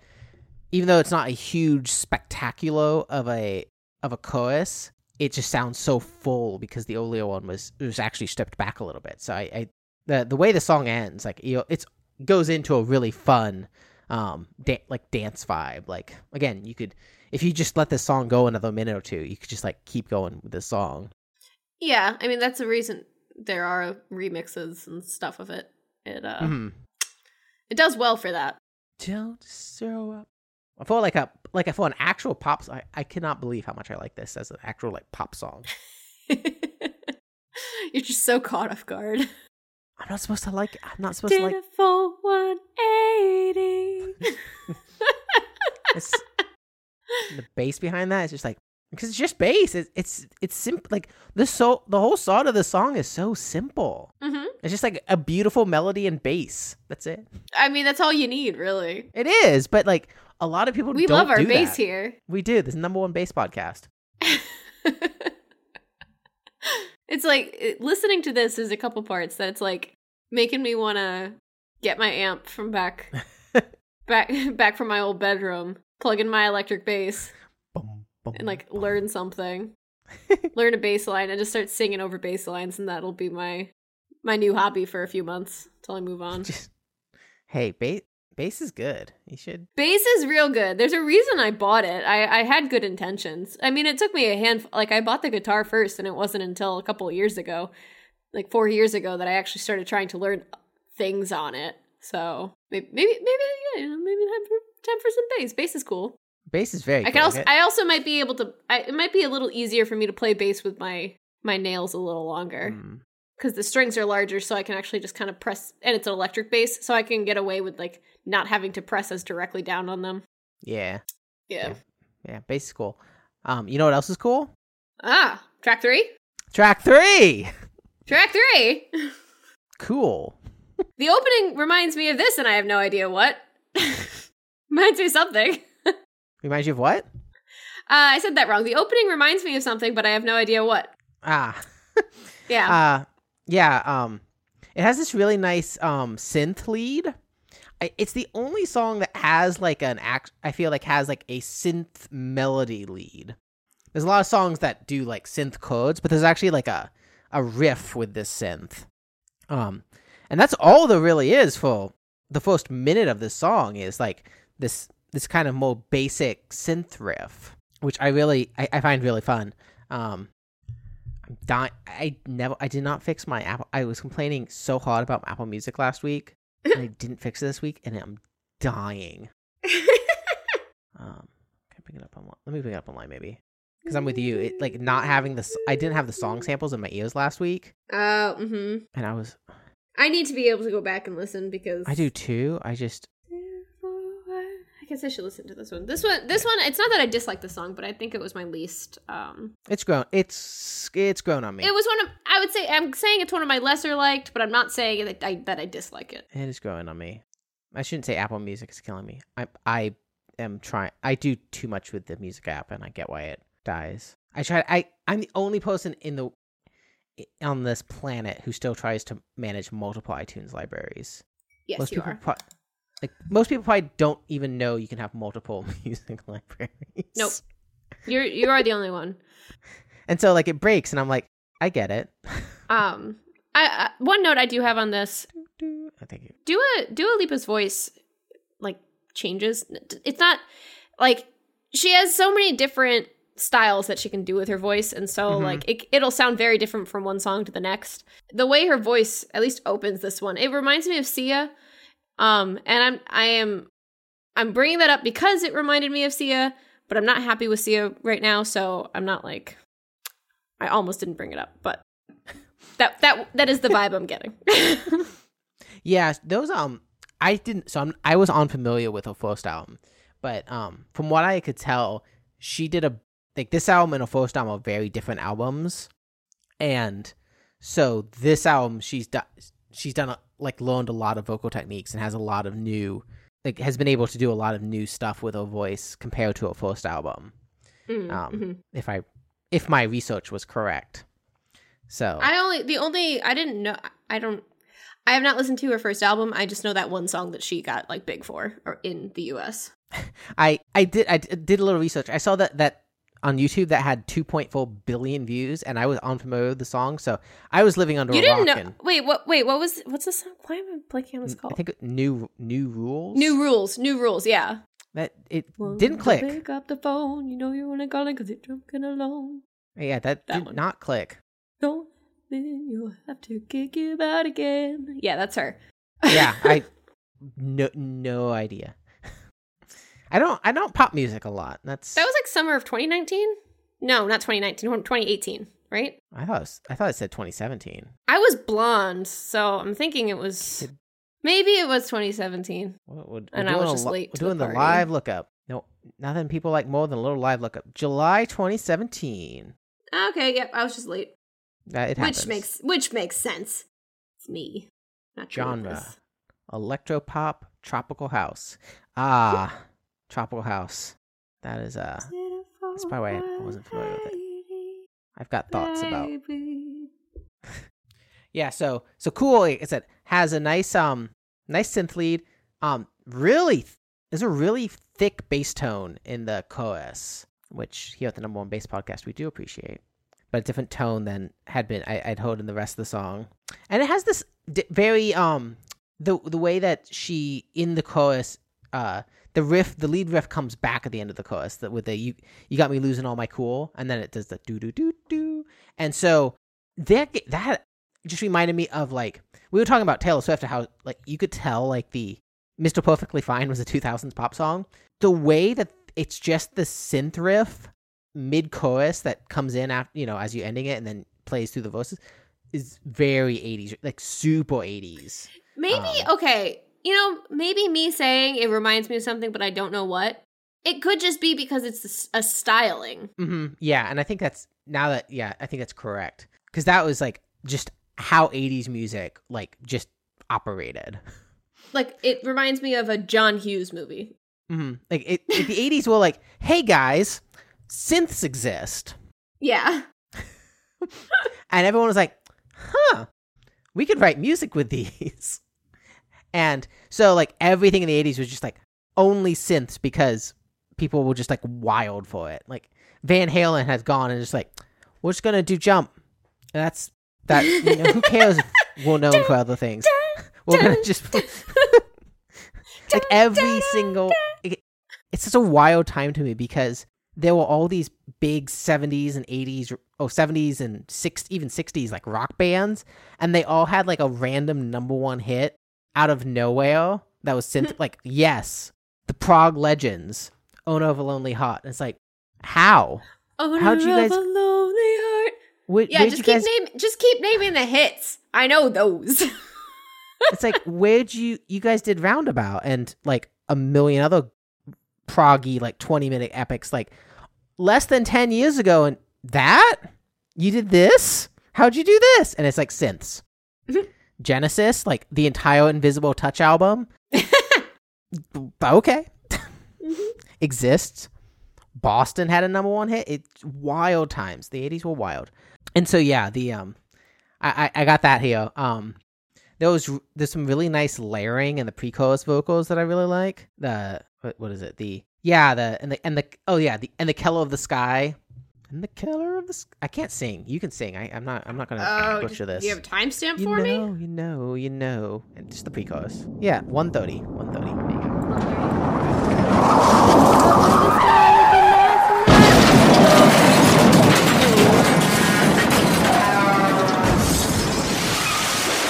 even though it's not a huge spectacular of a of a chorus, it just sounds so full because the Olio one was was actually stripped back a little bit. So I, I the the way the song ends, like it's goes into a really fun um da- like dance vibe. Like again, you could if you just let this song go another minute or two, you could just like keep going with this song. Yeah, I mean that's the reason there are remixes and stuff of it. It uh Mhm. it does well for that. Don't show up. I feel like a like I feel an actual pop. I I cannot believe how much I like this as an actual like pop song. You're just so caught off guard. I'm not supposed to like. I'm not supposed to like. A full 180. The bass behind that is just like because it's just bass. It's it's it's simple. Like the so the whole song of the song is so simple. hmm It's just like a beautiful melody and bass. That's it. I mean, that's all you need, really. It is, but like a lot of people We love our bass that. here. We do. This is number one bass podcast. it's like listening to this is a couple parts that's like making me want to get my amp from back back back from my old bedroom, plug in my electric bass Bum, bum, and like bum. learn something. learn a bass line and just start singing over bass lines and that'll be my my new hobby for a few months till I move on. Just, hey, bass bass is good. You should. Bass is real good. There's a reason I bought it. I, I had good intentions. I mean, it took me a hand. Like I bought the guitar first, and it wasn't until a couple of years ago, like four years ago, that I actually started trying to learn things on it. So maybe maybe maybe yeah, maybe time for, time for some bass. Bass is cool. Bass is very. I can cool. also I also might be able to. I, it might be a little easier for me to play bass with my my nails a little longer Mm. Because the strings are larger, so I can actually just kind of press. And it's an electric bass, so I can get away with like not having to press as directly down on them. Yeah, Yeah. yeah. Bass is cool. Um, you know what else is cool? Ah, track three. Track three. Track three. Cool. the opening reminds me of this, and I have no idea what. reminds me of something. Uh, Reminds you of what? I said that wrong. The opening reminds me of something, but I have no idea what. Ah. Yeah. Uh yeah, um it has this really nice um synth lead. It's the only song that has like an act I feel like has like a synth melody lead. There's a lot of songs that do like synth chords, but there's actually like a a riff with this synth. Um and that's all there really is for the first minute of this song is like this this kind of more basic synth riff, which I really I, I find really fun. Um I'm dying. I never. I did not fix my Apple. I was complaining so hard about Apple Music last week, and I didn't fix it this week, and I'm dying. Um, can I pick it up online? Let me pick it up online, maybe, because I'm with you. It like not having the. I didn't have the song samples in my ears last week, Uh, mm-hmm. and I was. I need to be able to go back and listen because I do too. I just. I guess I should listen to this one. This one, this one. It's not that I dislike the song, but I think it was my least. Um, It's grown. It's it's grown on me. it was one of. I would say I'm saying it's one of my lesser liked, but I'm not saying that I that I dislike it. It is growing on me. I shouldn't say Apple Music is killing me. I I am trying. I do too much with the music app, and I get why it dies. I try. I I'm the only person in the on this planet who still tries to manage multiple iTunes libraries. Yes, most you people are. pro- like most people probably don't even know you can have multiple music libraries. Nope. You're you are the only one. And so like it breaks, and I'm like, I get it. Um, I, I one note I do have on this: I think you. Dua Dua Lipa's voice like changes. It's not like she has so many different styles that she can do with her voice, and so Mhm. like it, it'll sound very different from one song to the next. The way her voice at least opens this one, it reminds me of Sia. Um, and I'm I am I'm bringing that up because it reminded me of Sia, but I'm not happy with Sia right now, so I'm not like I almost didn't bring it up, but that that that is the vibe I'm getting. Yeah, those um, I didn't. So I'm, I was unfamiliar with her first album, but um, from what I could tell, she did a like this album and her first album are very different albums, and so this album she's done she's done a, like learned a lot of vocal techniques and has a lot of new like has been able to do a lot of new stuff with her voice compared to her first album. Mm, Um, mhm. if I if my research was correct, so I only the only I didn't know I don't I have not listened to her first album. I just know that one song that she got like big for or in the US. I I did I did a little research. I saw that that on YouTube that had 2.4 billion views, and I was unfamiliar with the song, so I was living under You a didn't rock. know Wait, what wait, what was what's the song? Why am I blanking on what it's I think new new rules. New rules, new rules, yeah. that it Well, didn't click. Pick up the phone. You know you want to call it because you're drunk and alone. Yeah, that, That did one. not click. Don't then you'll have to kick you out again. Yeah, that's her. Yeah, I no no idea. I don't I don't pop music a lot. That's That was like summer of 2019. No, not 2019. 2018, right? I thought it was, I thought it said 2017. I was blonde, so I'm thinking it was Kid- maybe it was 2017. What would, And I was just lo- late We're the doing the, party. live lookup. No, nothing people like more than a little live lookup. July 2017. Okay, yep, I was just late. That it happens. Which makes which makes sense. It's me. Not Genre. Electro pop tropical house. Ah, tropical house. That is uh That's probably why I wasn't familiar with it. I've got thoughts about. Yeah, so so cool. Like I said, has a nice um nice synth lead. Um, really, th- there's a really thick bass tone in the chorus, which here at the number one bass podcast we do appreciate, but a different tone than had been I, I'd heard in the rest of the song. And it has this d- very um the the way that she in the chorus uh the riff the lead riff comes back at the end of the chorus that with the you you got me losing all my cool and then it does the do do do do and so that that just reminded me of like we were talking about Taylor Swift how like you could tell like the Mr. Perfectly Fine was a 2000s pop song. The way that it's just the synth riff mid chorus that comes in after you know as you ending it and then plays through the verses is very 80s like super 80s. Maybe Um, okay. You know, maybe me saying it reminds me of something, but I don't know what. It could just be because it's a styling. hmm Yeah, and I think that's now that yeah, I think that's correct because that was like just how 80s music like just operated. Like it reminds me of a John Hughes movie. hmm Like it, it- the 80s were like, hey guys, synths exist. Yeah. And everyone was like, huh, we could write music with these. And so, like, everything in the 80s was just like only synths because people were just like wild for it. Like, Van Halen has gone and just like, we're just going to do jump. And that's that. You know, who cares if we're known for other things? We're going to just. like, every single. it- it's such a wild time to me because there were all these big 70s and 80s oh 70s and 6 even 60s like rock bands and they all had like a random number one hit out of nowhere that was synth like yes the prog Legends Owner of a Lonely Heart it's like how How'd you guys- a lonely heart. Yeah, just keep guys name just keep naming the hits. I know those. it's like where'd you you guys did Roundabout and like a million other proggy like 20 minute epics like less than 10 years ago and that you did this how'd you do this and it's like synths Mhm. genesis like the entire invisible touch album? Okay. Exists. Boston had a number one hit. It's wild times. The 80s were wild. And so yeah the um i i, I got that here. Um there was there's some really nice layering in the pre-chorus vocals that I really like. The what, what is it? The yeah, the and the and the oh yeah, the and the Keller of the Sky. And the Keller of the Sky. I can't sing. You can sing. I, I'm not. I'm not gonna Oh, butcher this. You have a timestamp for know, me? you know, you know. And just the pre-chorus. Yeah, 130. 130. maybe.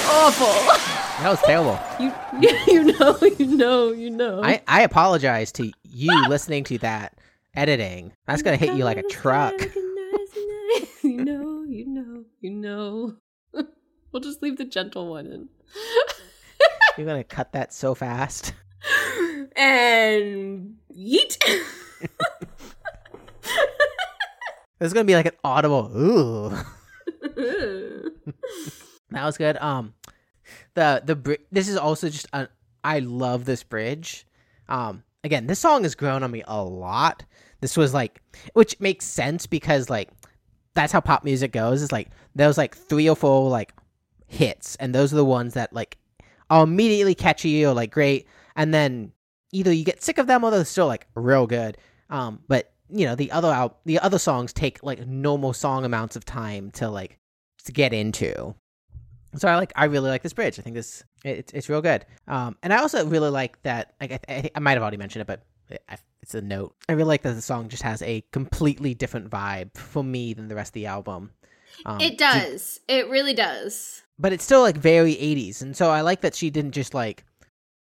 Awful. That was terrible. You you know you know you know. I I apologize to you listening to that editing. That's gonna hit you like a truck. you know you know you know. We'll just leave the gentle one in. You're gonna cut that so fast. and yeet. There's gonna be like an audible ooh. That was good. Um, the the bri- this is also just a, I love this bridge. Um, again, this song has grown on me a lot. This was like, which makes sense because like that's how pop music goes. Is like those like three or four like hits, and those are the ones that like are immediately catchy or like great, and then either you get sick of them or they're still like real good. Um, but you know the other out the other songs take like normal song amounts of time to like to get into. So I like I really like this bridge. I think this it's it's real good. Um, and I also really like that. Like I, I, I might have already mentioned it, but it's a note. I really like that the song just has a completely different vibe for me than the rest of the album. Um, it she- does. It really does. but it's still like very 80s, and so I like that she didn't just like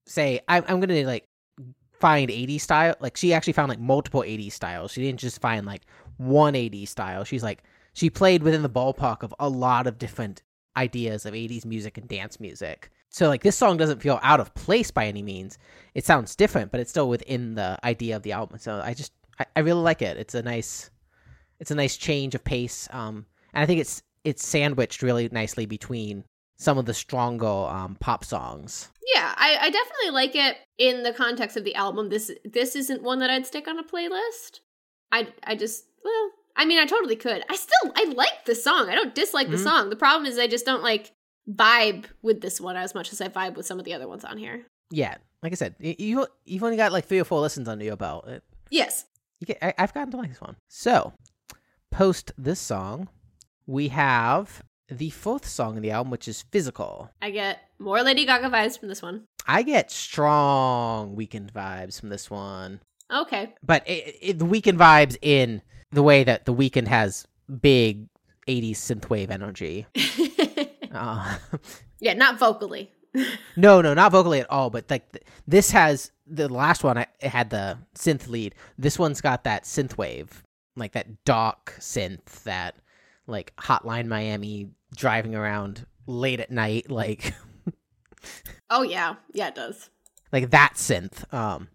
say I'm I'm gonna like find 80s style. Like she actually found like multiple 80s styles. She didn't just find like one 80s style. She's like she played within the ballpark of a lot of different ideas of 80s music and dance music. So like this song doesn't feel out of place by any means. It sounds different, but it's still within the idea of the album. So I just I, I really like it. It's a nice it's a nice change of pace. Um and I think it's it's sandwiched really nicely between some of the stronger um pop songs. Yeah, I, I definitely like it in the context of the album. This this isn't one that I'd stick on a playlist. I I just well, I mean, I totally could. I still I like the song. I don't dislike the Mhm. song. The problem is I just don't like vibe with this one as much as I vibe with some of the other ones on here. Yeah, like I said, you you've only got like three or four listens under your belt. It, Yes. you get, I, I've gotten to like this one. So, post this song, we have the fourth song in the album, which is "Physical." I get more Lady Gaga vibes from this one. I get strong Weeknd vibes from this one, Okay. but it, it, the Weeknd vibes in the way that the Weeknd has big '80s synthwave energy. Uh, yeah, not vocally. No, no, not vocally at all. But like th- this has the last one. I it had the synth lead. This one's got that synth wave, like that dark synth, that like Hotline Miami driving around late at night, like Oh yeah, yeah, it does. like that synth. Um,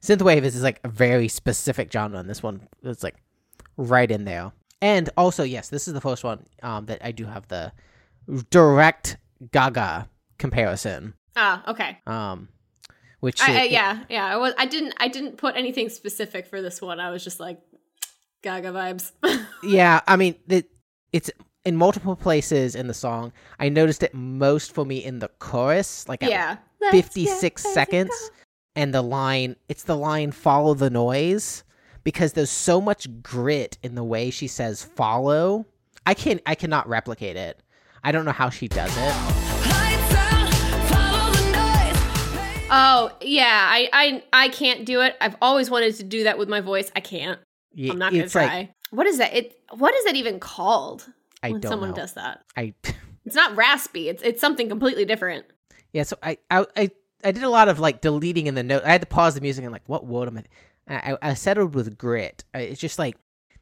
synthwave is, is like a very specific genre, and this one is like right in there. And also, yes, this is the first one um that I do have the direct Gaga comparison. Ah, okay. Um, which I, I, yeah, yeah. I was. I didn't. I didn't put anything specific for this one. I was just like, Gaga vibes. Yeah, I mean, it, it's in multiple places in the song. I noticed it most for me in the chorus, like at yeah. 56 seconds, and the line, it's the line "follow the noise" because there's so much grit in the way she says "follow." I can't. I cannot replicate it. I don't know how she does it. Lights out, follow the noise. Oh yeah. I, I I can't do it. I've always wanted to do that with my voice. I can't. I'm not gonna try. like what is that? It. What is that even called I when don't someone know. does that? I It's not raspy. It's it's something completely different. Yeah, so I, I I I did a lot of like deleting in the note. I had to pause the music and like, what word am I? I, I settled with grit. It's just like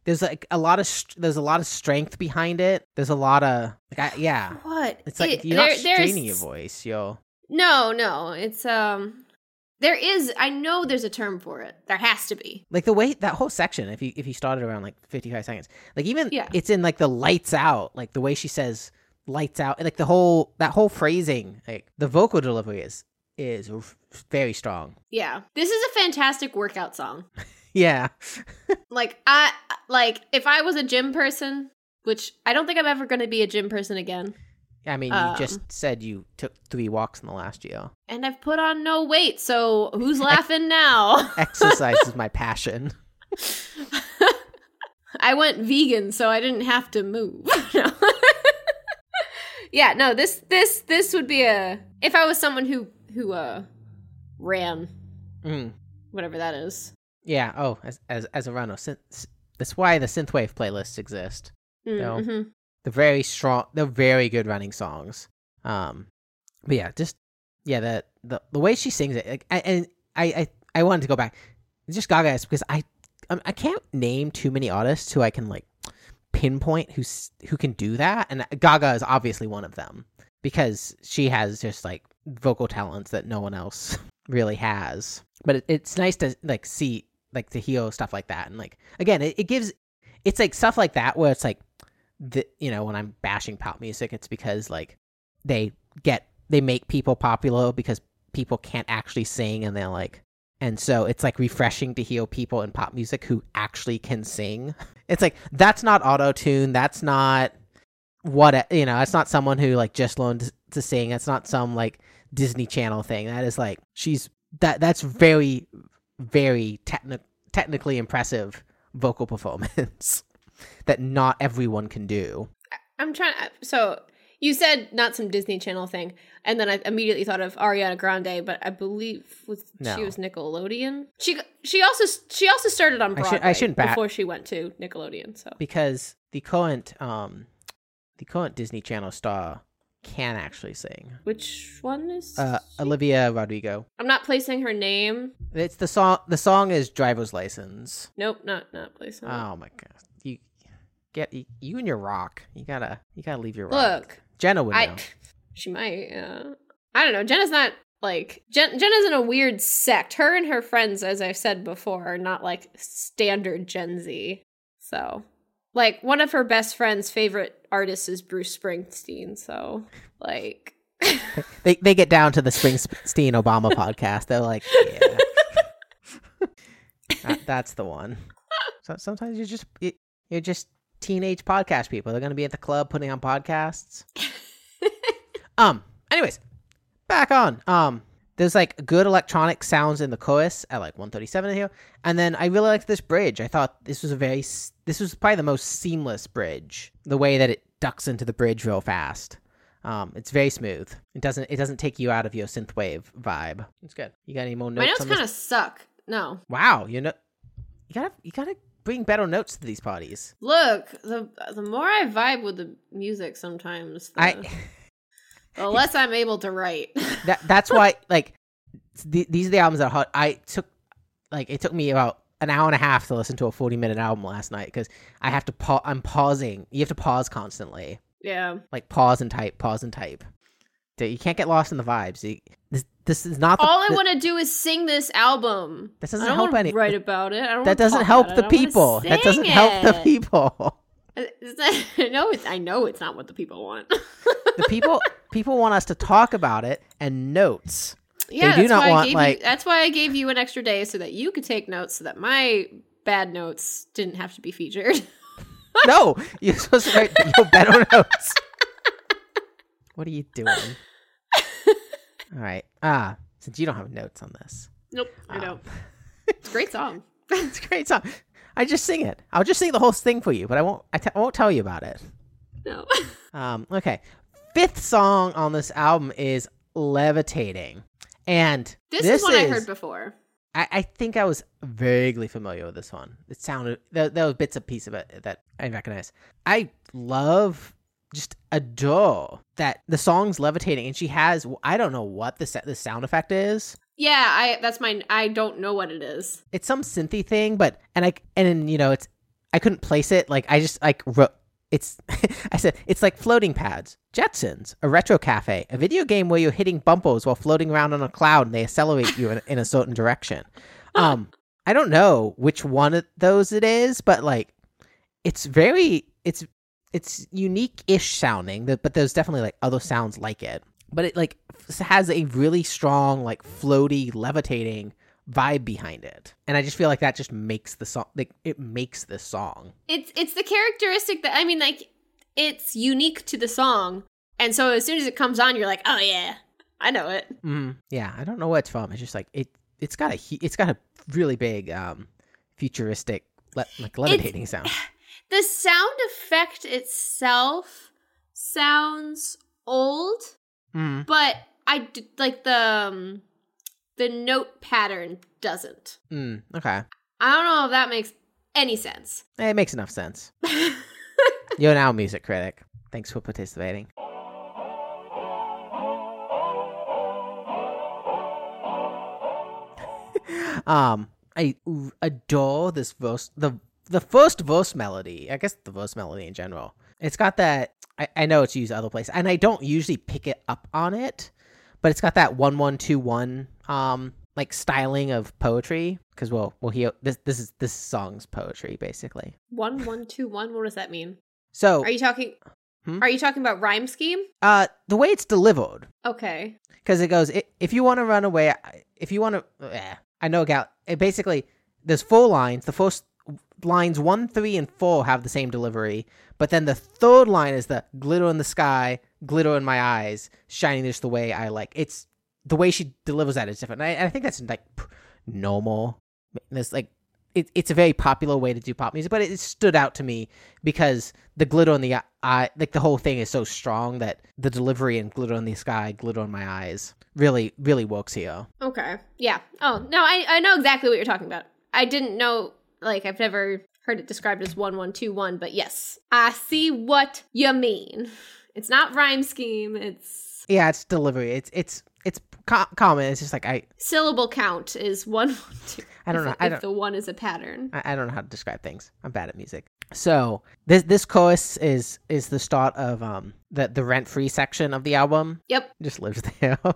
there's like a lot of st- there's a lot of strength behind it. There's a lot of like I, yeah. What? It's like It- you're not there- there's- straining your voice, yo. No, no. It's um. There is. I know there's a term for it. There has to be. Like the way that whole section, if you if you started around like 55 seconds, like even Yeah. it's in like the lights out, like the way she says lights out, and like the whole that whole phrasing, like the vocal delivery is is very strong. Yeah. This is a fantastic workout song. Yeah, Like I like if I was a gym person, which I don't think I'm ever going to be a gym person again. I mean, Um, you just said you took three walks in the last year. And I've put on no weight, so who's laughing now? Exercise is my passion. I went vegan, so I didn't have to move. No. yeah, no, this this this would be a if I was someone who who uh ran Mm. whatever that is. Yeah. Oh, as as as a runner, synth, that's why the synthwave playlists exist. No. Mm-hmm. They're very strong. They're very good running songs. Um, but yeah, just yeah, the the the way she sings it, like, I, and I I I wanted to go back. It's just Gaga is because I um, I can't name too many artists who I can like pinpoint who's who can do that, and Gaga is obviously one of them. because she has just like vocal talents that no one else really has. But it, it's nice to like see like to hear stuff like that, and like again, it, it gives it's like stuff like that where it's like the you know when I'm bashing pop music, it's because like they get they make people popular because people can't actually sing, and they're like. And so it's like refreshing to hear people in pop music who actually can sing. It's like that's not auto tune. That's not what you know. It's not someone who like just learned to sing. It's not some like Disney Channel thing. That is like she's that. That's very, very techni- technically impressive vocal performance that not everyone can do. I'm trying. So you said not some Disney Channel thing, and then I immediately thought of Ariana Grande, but I believe was No. she was Nickelodeon. She she also she also started on I should- Broadway I shouldn't bat- before she went to Nickelodeon. So because the current um the current Disney Channel star can actually sing. which one is? Uh? Olivia Rodrigo. I'm not placing her name. It's the song. The song is "Driver's License." Nope, not not placing. Oh my god! You get you, you and your rock. You gotta you gotta leave your rock. Look, Jenna would know. I she might. Uh, I don't know. Jenna's not like Jen. Jenna's in a weird sect. Her and her friends, as I've said before, are not like standard Gen Z. So, like one of her best friend's favorite artists is Bruce Springsteen. So, like, They they get down to the Springsteen Obama podcast. They're like, yeah, That- that's the one. So sometimes you're just you- you're just teenage podcast people. They're gonna be at the club putting on podcasts. um. Anyways, back on. Um. There's like good electronic sounds in the chorus at like 137 in here, and then I really liked this bridge. I thought this was a very this was probably the most seamless bridge. The way that it ducks into the bridge real fast. Um, it's very smooth. It doesn't it doesn't take you out of your synthwave vibe. It's good. You got any more notes? my notes kind of suck. No, Wow, you know, you gotta you gotta bring better notes to these parties. look the the more I vibe with the music, sometimes the, I the less I'm able to write. that that's why like th- these are the albums that are. I took like it took me about an hour and a half to listen to a 40 minute album last night because I have to pause. I'm pausing. You have to pause constantly, yeah. like pause and type, pause and type. You can't get lost in the vibes. You, this this is not the, All I want to do is sing this album. This I doesn't don't help any- Write about it. I don't that doesn't help the it. People. That doesn't sing help the people. No, it's, I know it's not what the people want. the people people want us to talk about it and notes. yeah, do that's not why I want, gave like- you, that's why I gave you an extra day so that you could take notes, so that my bad notes didn't have to be featured. No, you're supposed to write your better notes. What are you doing? All right. Ah, since you don't have notes on this, nope, I um, don't. It's a great song. it's a great song. I just sing it. I'll just sing the whole thing for you, but I won't. I t- I won't tell you about it. No. Um. Okay. Fifth song on this album is "Levitating," and This, is one I heard before. I, I think I was vaguely familiar with this one. It sounded there, there were bits and piece of it that I recognize. I love, just adore that the song's levitating, and she has I don't know what the the sound effect is. Yeah, I that's my I don't know what it is. It's some synthy thing, but and I and you know it's I couldn't place it. Like I just like wrote. It's I said it's like floating pads, Jetsons, a retro cafe, a video game where you're hitting bumpers while floating around on a cloud and they accelerate you in, in a certain direction. Um, I don't know which one of those it is, but like it's very it's it's unique-ish sounding, but there's definitely like other sounds like it. But it like f- has a really strong like floaty levitating vibe behind it. And I just feel like that just makes the song like it makes this song. It's it's the characteristic that I mean, like it's unique to the song, and so as soon as it comes on, you're like, oh yeah, I know it. Mm, yeah, I don't know what it's from. It's just like it. It's got a it's got a really big um futuristic le- like levitating sound. The sound effect itself sounds old, Mm. but I like the um, the note pattern doesn't. Mm, okay, I don't know if that makes any sense. it makes enough sense. You're now a music critic. Thanks for participating. um, I adore this verse. the The first verse melody, I guess the verse melody in general. It's got that I, I know it's used other places, and I don't usually pick it up on it, but it's got that one one two one um like styling of poetry because we'll we'll hear this this is this song's poetry basically. One one two one. What does that mean? So Are you talking? Hmm? Are you talking about rhyme scheme? uh the way it's delivered Okay. because it goes if you want to run away if you want to eh, i know gal it basically there's four lines the first lines one three and four have the same delivery but then the third line is the glitter in the sky glitter in my eyes shining just the way i like it's the way she delivers that is different and I, I think that's like normal there's like it, it's a very popular way to do pop music but it, stood out to me because the glitter in the eye like the whole thing is so strong that the delivery and glitter in the sky glitter in my eyes really really works here Okay. Yeah. Oh no, I I know exactly what you're talking about. I didn't know. Like I've never heard it described as one one two one, but yes, I see what you mean. It's not rhyme scheme. It's yeah it's delivery it's it's it's co- common it's just like i syllable count is one one two. I don't if, know. If I don't- the one is a pattern. I, I don't know how to describe things. I'm bad at music. So this this chorus is is the start of um the the rent free section of the album. Yep. Just lives there.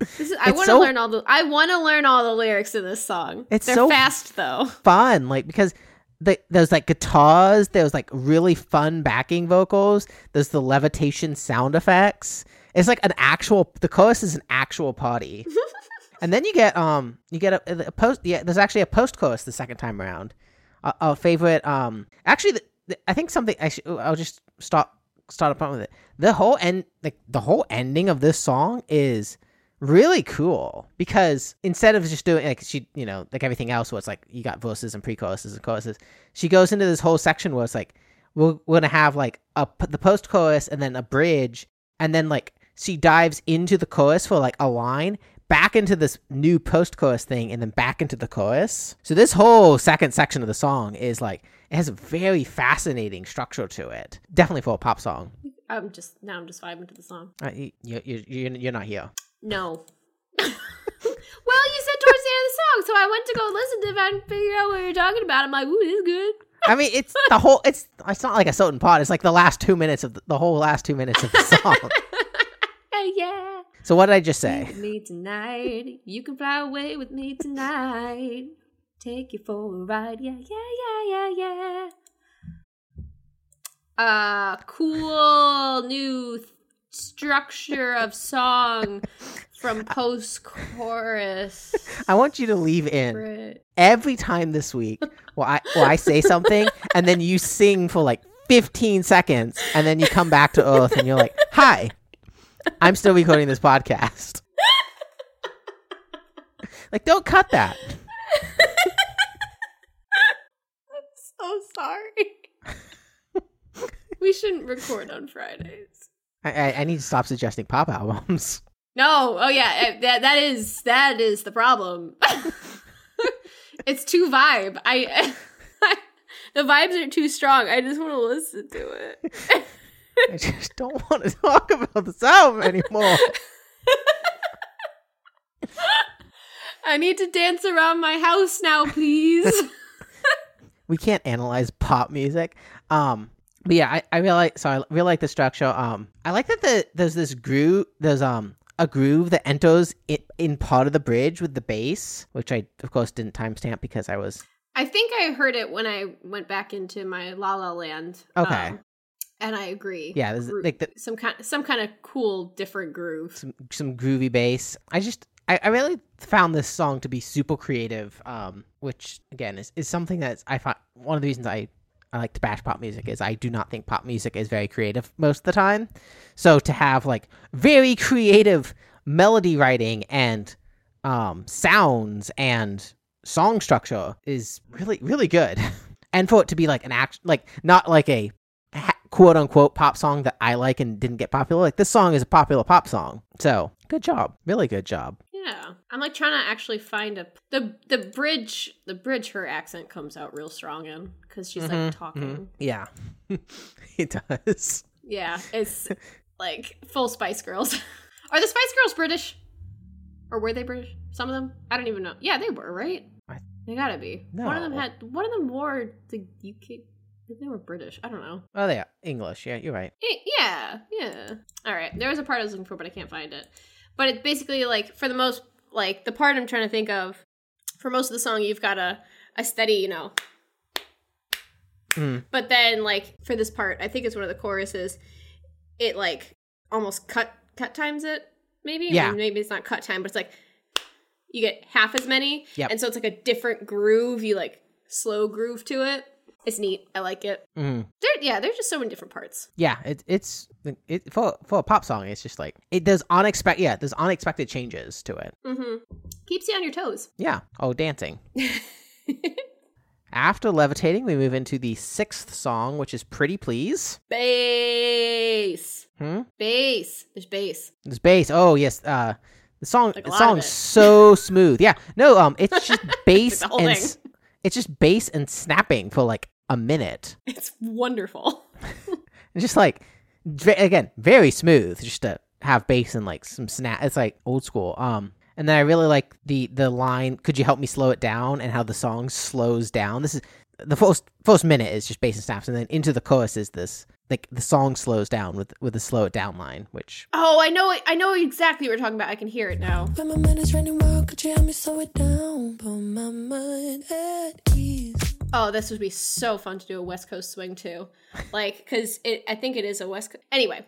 This is, I want to so- learn all the. I want to learn all the lyrics in this song. It's They're so- fast though. fun, like because the, there's like guitars, there's like really fun backing vocals, there's the levitation sound effects. It's like an actual. The chorus is an actual party. and then you get um you get a, a post. Yeah, there's actually a post chorus the second time around. A, a favorite um actually the, the, I think something I should, I'll just start start up with it. The whole end like the whole ending of this song is really cool because instead of just doing like she you know like everything else where it's like you got verses and pre-choruses and choruses she goes into this whole section where it's like we're, we're gonna have like a the post chorus and then a bridge and then like she dives into the chorus for like a line back into this new post chorus thing and then back into the chorus so this whole second section of the song is like it has a very fascinating structure to it definitely for a pop song I'm just now. I'm just vibing to the song. uh, you, you, you, you're not here No. well, you said towards the end of the song, so I went to go listen to it and figure out what you're talking about. I'm like, ooh, this is good. I mean, it's the whole. It's it's not like a certain pot. It's like the last two minutes of the, the whole last two minutes of the song. Yeah. so what did I just say? Me tonight. You can fly away with me tonight. Take you for a ride. Yeah, yeah, yeah, yeah, yeah. Uh, cool new structure of song from post chorus. I want you to leave in every time this week. Well, I well I say something and then you sing for like 15 seconds and then you come back to Earth and you're like, "Hi, I'm still recording this podcast." like, don't cut that. I'm so sorry. we shouldn't record on Fridays. I, I, I need to stop suggesting pop albums. No, oh yeah, eh, that that is that is the problem. it's too vibe. I, the vibes are too strong. I just want to listen to it. I just don't want to talk about this album anymore. I need to dance around my house now, please. we can't analyze pop music. Um, but yeah, I, I really like so I really like the structure. Um, I like that the there's this groove. There's um a groove that enters in, in part of the bridge with the bass, which I of course didn't timestamp because I was I think I heard it when I went back into my La La Land. um, Okay. and I agree. yeah, there's Gro- like the, some kind some kind of cool different groove. some some groovy bass. I just I, I really found this song to be super creative. Um, which again is, is something that's I find one of the reasons I I like to bash pop music is I do not think pop music is very creative most of the time. So to have like very creative melody writing and um sounds and song structure is really really good. and for it to be like an act like not like a ha- quote unquote pop song that I like and didn't get popular. Like this song is a popular pop song. So good job. Really good job. Yeah, I'm like trying to actually find a the the bridge. The bridge, her accent comes out real strong in because she's Mhm, like talking. Yeah. it does. Yeah, it's like full Spice Girls. Are the Spice Girls British? Or were they British? Some of them? I don't even know. Yeah, they were, right? I- They gotta be. No. One of them had one of them wore the UK they were British. I don't know. Oh, they are English. Yeah, you're right. Eh, Yeah, yeah. All right. There was a part I was looking for, but I can't find it. But it's basically like for the most like the part I'm trying to think of. For most of the song, you've got a a steady, you know. Mm. But then, like for this part, I think it's one of the choruses. It like almost cut cut times it. Maybe. Yeah. Maybe it's not cut time, but it's like you get half as many. Yep. And so it's like a different groove. You like slow groove to it. It's neat. I like it. Mm. There, yeah. There's just so many different parts. Yeah, it, it's it for for a pop song. It's just like it does unexpected. Yeah, there's unexpected changes to it. Mm-hmm. Keeps you on your toes. Yeah. Oh, dancing. After levitating, we move into the sixth song, which is "Pretty Please." Bass. Hmm. Bass. There's bass. There's bass. Oh yes. Uh, the song. Like the song's so smooth. Yeah. No. Um. It's just bass whole and thing. it's just bass and snapping for like a minute. It's wonderful. Just like again very smooth. Just to have bass and like some snap. It's like old school. Um. And then I really like the the line. Could you help me slow it down? And how the song slows down. This is the first first minute is just bass and snaps, and then into the chorus is this like the song slows down with with the slow it down line, which Oh, I know. I know exactly what you're talking about. I can hear it now. When my mind is running wild, could you help me slow it down? Put my mind at ease. Oh, this would be so fun to do a West Coast swing too. Like, because I think it is a West Coast. Anyway,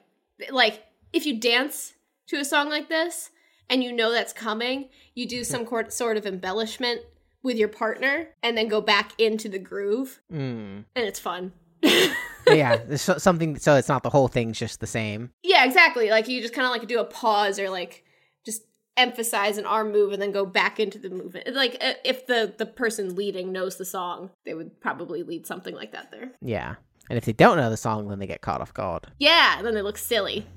like, if you dance to a song like this and you know that's coming, you do some cor- sort of embellishment with your partner and then go back into the groove, mm. and it's fun. yeah, something so it's not the whole thing's just the same. Yeah, exactly. Like, you just kind of like do a pause or like emphasize an arm move and then go back into the movement. Like, uh, if the the person leading knows the song, they would probably lead something like that there. Yeah. And if they don't know the song, then they get caught off guard. Yeah, then they look silly.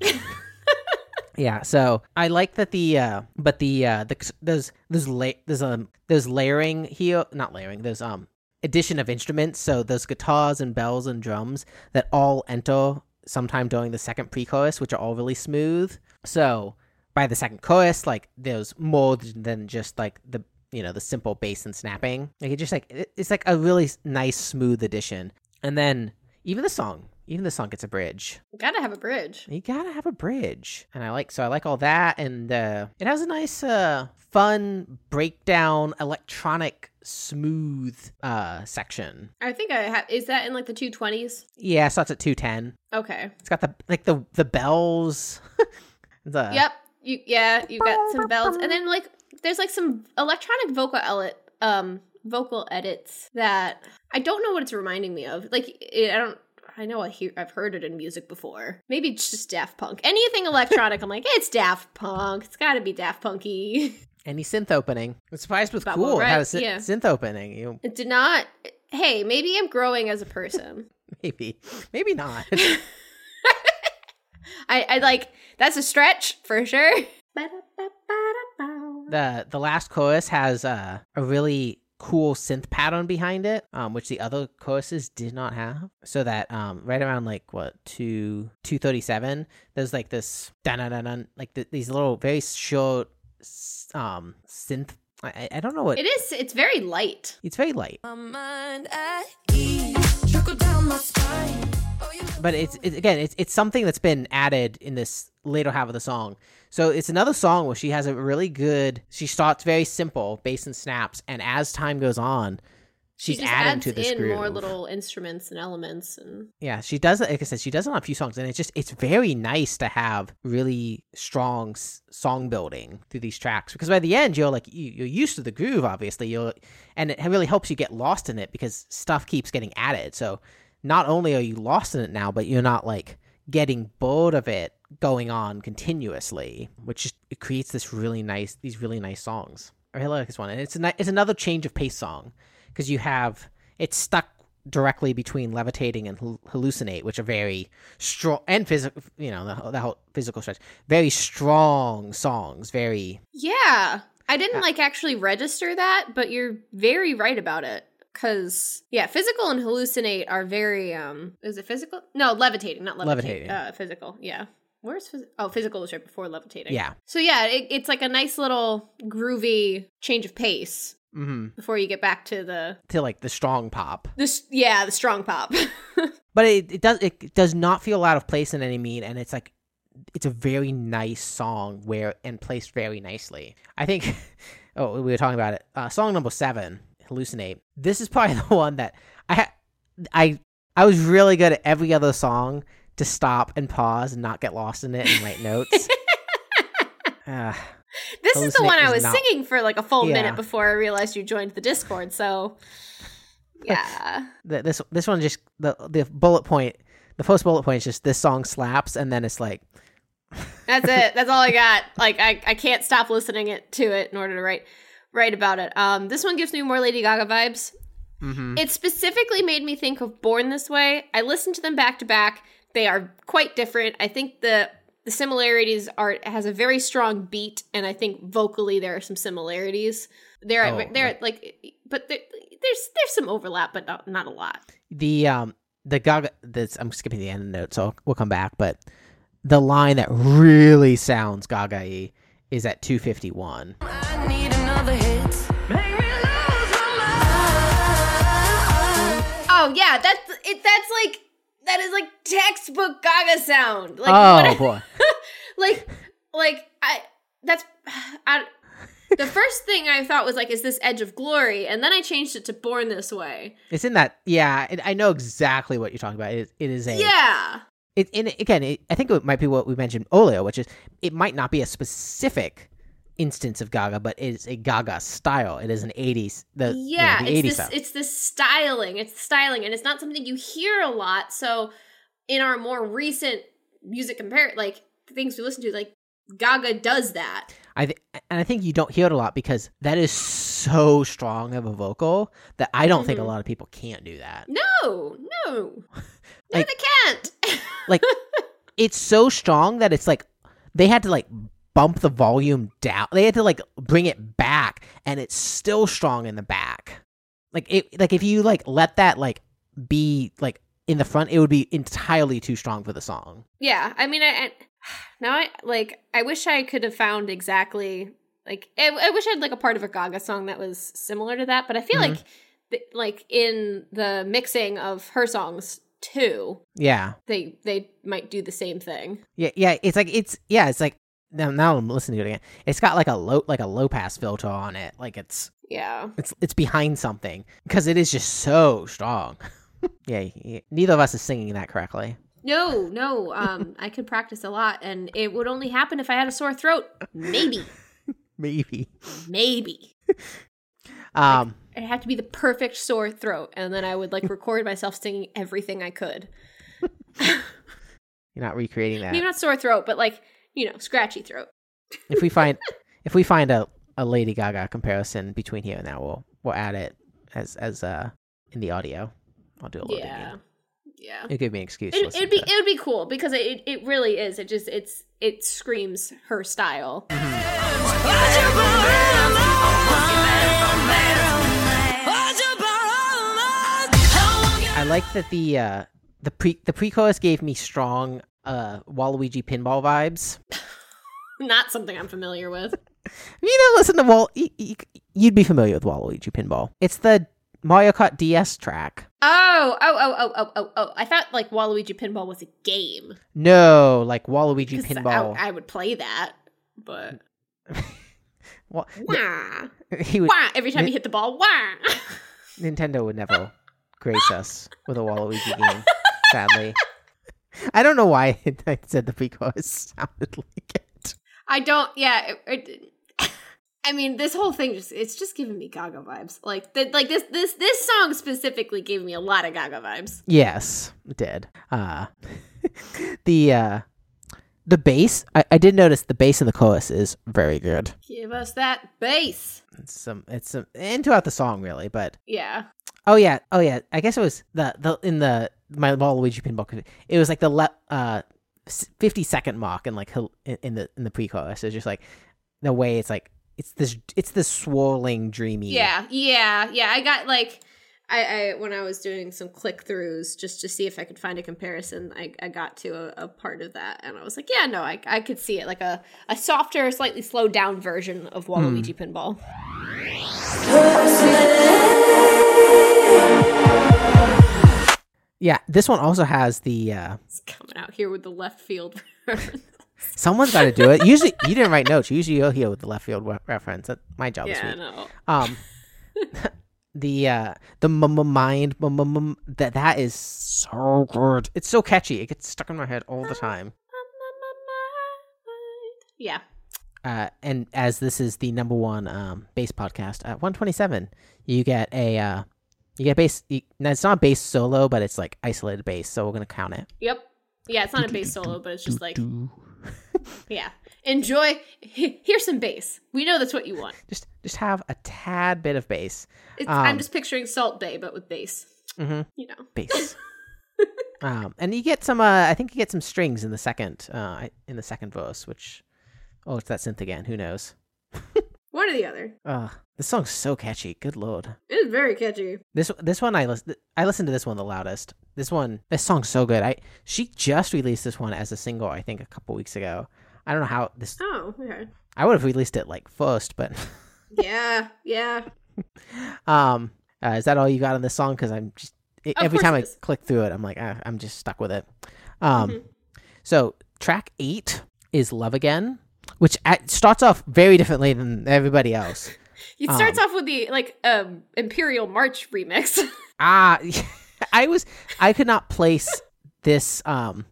Yeah, so I like that the uh but the uh the there's there's la- there's um there's layering here, not layering. There's um addition of instruments, so those guitars and bells and drums that all enter sometime during the second pre-chorus, which are all really smooth. So by the second chorus, like there's more than just like the you know the simple bass and snapping. Like it just like it- it's like a really nice smooth addition. And then even the song, even the song gets a bridge. You Gotta have a bridge. You gotta have a bridge, and I like so I like all that, and uh, it has a nice, uh, fun breakdown, electronic, smooth uh section. I think I have. Is that in like the two twenties? Yeah, it starts at two ten. Okay. It's got the like the the bells. the yep. You yeah. You've got some bells, and then like there's like some electronic vocal edit, um, vocal edits that I don't know what it's reminding me of. Like it, I don't. I know I hear, I've heard it in music before. Maybe it's just Daft Punk. Anything electronic, I'm like, it's Daft Punk. It's got to be Daft Punky. any synth opening. I'm surprised with About cool. what, It had a right? sy- Yeah. synth opening. You It did not. Hey, maybe I'm growing as a person. maybe maybe not. I, I like that's a stretch for sure. the the last chorus has uh, a really cool synth pattern behind it um which the other choruses did not have so that um right around like what 2 237 there's like this dun dun dun dun like th- these little very short um synth I, I- I don't know what It is. It's very light. it's very light Oh, but it's, again it's it's something that's been added in this later half of the song. So it's another song where she has a really good she starts very simple bass and snaps and as time goes on she's just adding to this in groove. more little instruments and elements, and yeah she does it like i said she does it on a few songs and it's just it's very nice to have really strong s- song building through these tracks because by the end you're like you, you're used to the groove obviously you're and it really helps you get lost in it because stuff keeps getting added so not only are you lost in it now but you're not like getting bored of it going on continuously which just it creates this really nice these really nice songs. I really like this one and it's a, it's another change of pace song because you have it's stuck directly between levitating and hallucinate, which are very strong and physical. You know, the, the whole physical stretch, very strong songs. Very yeah, I didn't Yeah. like actually register that, but you're very right about it. Cause yeah, physical and hallucinate are very um. Is it physical? No, levitating, not levitating. Levitating. Uh, physical. Yeah. Where's phys- oh physical is right before levitating. yeah, So yeah, it, it's like a nice little groovy change of pace hmm before you get back to the To like the strong pop. this yeah the strong pop. but it, it does it does not feel out of place in any mean and it's like it's a very nice song where and placed very nicely. I think oh we were talking about it. Uh, song number seven hallucinate. This is probably the one that i ha- i i was really good at every other song to stop and pause and not get lost in it and write notes. Uh, this is the one I was not- singing for like a full Yeah. minute before I realized you joined the Discord. So yeah, th- this this one just the the bullet point the first bullet point is just this song slaps and then it's like that's it. That's all I got. Like I, I can't stop listening it to it in order to write write about it. Um, this one gives me more Lady Gaga vibes. mhm. It specifically made me think of Born This Way. I listened to them back to back. They are quite different. I think the the similarities are has a very strong beat, and I think vocally there are some similarities. There, Oh, are there, like, but there, there's there's some overlap, but not not a lot. the um the gaga this i'm skipping the end note so we'll come back but the line that really sounds gaga is at 251 I need another hit. Make me lose my mind. Oh yeah, that's it. That's like that is like textbook Gaga sound. Like oh what- boy like like I that's I the first thing I thought was like, is this Edge of Glory? And then I changed it to Born This Way. it's in that yeah it, i know exactly what you're talking about it, it is a Yeah. it, and again it, i think it might be what we mentioned earlier which is it might not be a specific instance of gaga but it's a gaga style it is an 80s the you know, Yeah. the it's 80s this style. it's this styling. It's styling, and it's not something you hear a lot. So in our more recent music compare like things we listen to, like Gaga does that. I th- and I think you don't hear it a lot because that is so strong of a vocal that I don't think a Mhm. lot of people can't do that. No, no. No, they can't. Like it's so strong that it's like they had to like bump the volume down. They had to like bring it back and it's still strong in the back. Like it like if you like let that like be like in the front it would be entirely too strong for the song. Yeah, I mean, I, I now I like. I wish I could have found exactly like. I, I wish I had like a part of a Gaga song that was similar to that, but I feel Mhm. like, th- like in the mixing of her songs too, Yeah. they they might do the same thing. Yeah, yeah, it's like it's yeah, it's like now, now I'm listening to it again. It's got like a low like a low pass filter on it. Like it's Yeah, it's it's behind something because it is just so strong. yeah, yeah, neither of us is singing that correctly. no, no. Um, I could practice a lot, and it would only happen if I had a sore throat. Maybe, Maybe. maybe. Um It had to be the perfect sore throat, and then I would like record myself singing everything I could. you're not recreating that. Maybe not sore throat, but like you know, scratchy throat. if we find if we find a, a Lady Gaga comparison between here and there, we'll we'll add it as as uh in the audio. I'll do a loading. Yeah, in. yeah. It'll give me an excuse. It, it'd be to. it would be cool because it it really is. It just it's it screams her style. I like that the uh the pre the pre-chorus gave me strong uh Waluigi pinball vibes. Not something I'm familiar with. You know, listen to Wal. You'd be familiar with Waluigi pinball. It's the Mario Kart DS track. Oh, oh, oh, oh, oh, oh, oh! I thought like Waluigi Pinball was a game. No, like Waluigi pinball. I, I would play that, but Wa- wah, he would, wah, every time you hit the ball, wah. Nintendo would never grace us with a Waluigi game. Sadly, I don't know why I said the pre-chorus sounded like it. I don't. Yeah. It, it, I mean, this whole thing just—it's just giving me Gaga vibes. Like, the, like this, this, this song specifically gave me a lot of Gaga vibes. Yes, it did. Uh, the uh, the bass. I, I did notice the bass in the chorus is very good. Give us that bass. It's some, it's some, and throughout the song really. But Yeah. Oh yeah, oh yeah. I guess it was the the in the my Waluigi pinball. It was like the le- uh fifty second mark and like in, in the in the pre-chorus. It's just like the way it's like it's this it's this swirling dreamy. Yeah, yeah, yeah. I got like, I, I when I was doing some click throughs just to see if I could find a comparison, I, I got to a, a part of that and I was like, yeah, no, I, I could see it like a, a softer, slightly slowed down version of Waluigi Pinball. Yeah, this one also has the. Uh, It's coming out here with the left field. reference. someone's got to do it. Usually, you didn't write notes. Usually, you're here with the left field re- reference. That's my job this yeah, week. no. Um, the uh, the m- m- mind m- m- m- that that is so good. It's so catchy. It gets stuck in my head all the time. Yeah. Uh, and as this is the number one um bass podcast at 127, you get a uh, you get bass. You, now it's not bass solo, but it's like isolated bass. So we're gonna count it. Yep. Yeah, it's not a bass solo, but it's just like, yeah. Enjoy. Here's some bass. We know that's what you want. Just just have a tad bit of bass. It's, Um, I'm just picturing Salt Bae, but with bass. Mhm. You know. bass. um, and you get some. Uh, I think you get some strings in the second. Uh, in the second verse, which oh, it's that synth again. Who knows? One or the other. Ugh, this song's so catchy. Good lord. It is very catchy. This this one I listen. I listened to this one the loudest. This one, this song's so good. I she just released this one as a single. I think a couple weeks ago. I don't know how this. Oh, okay. I would have released it like first, but Yeah, yeah. um, uh, is that all you got on this song? Because I'm just Of every time I click through it, I'm like, ah, I'm just stuck with it. Um, Mhm. so track eight is "Love Again," which at, starts off very differently than everybody else. It starts Um, off with the like um Imperial March remix. Ah, I was I could not place this. Um,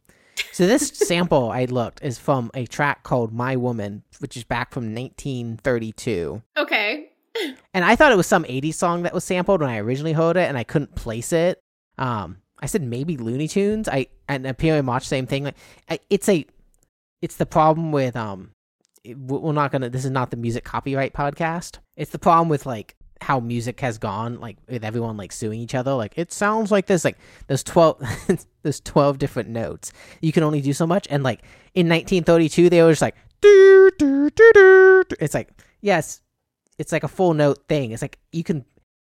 so this sample I looked is from a track called "My Woman," which is back from 1932. okay. And I thought it was some 80s song that was sampled when I originally heard it, and I couldn't place it. Um, I said maybe Looney Tunes. I and Imperial March, same thing. Like, I, it's a, it's the problem with um, we're not gonna. This is not the music copyright podcast. It's the problem with like how music has gone, like with everyone like suing each other. Like it sounds like this. Like there's twelve, there's twelve different notes. You can only do so much. And like in 1932, they were just like do do do do. It's like yes, it's like a full note thing. It's like you can.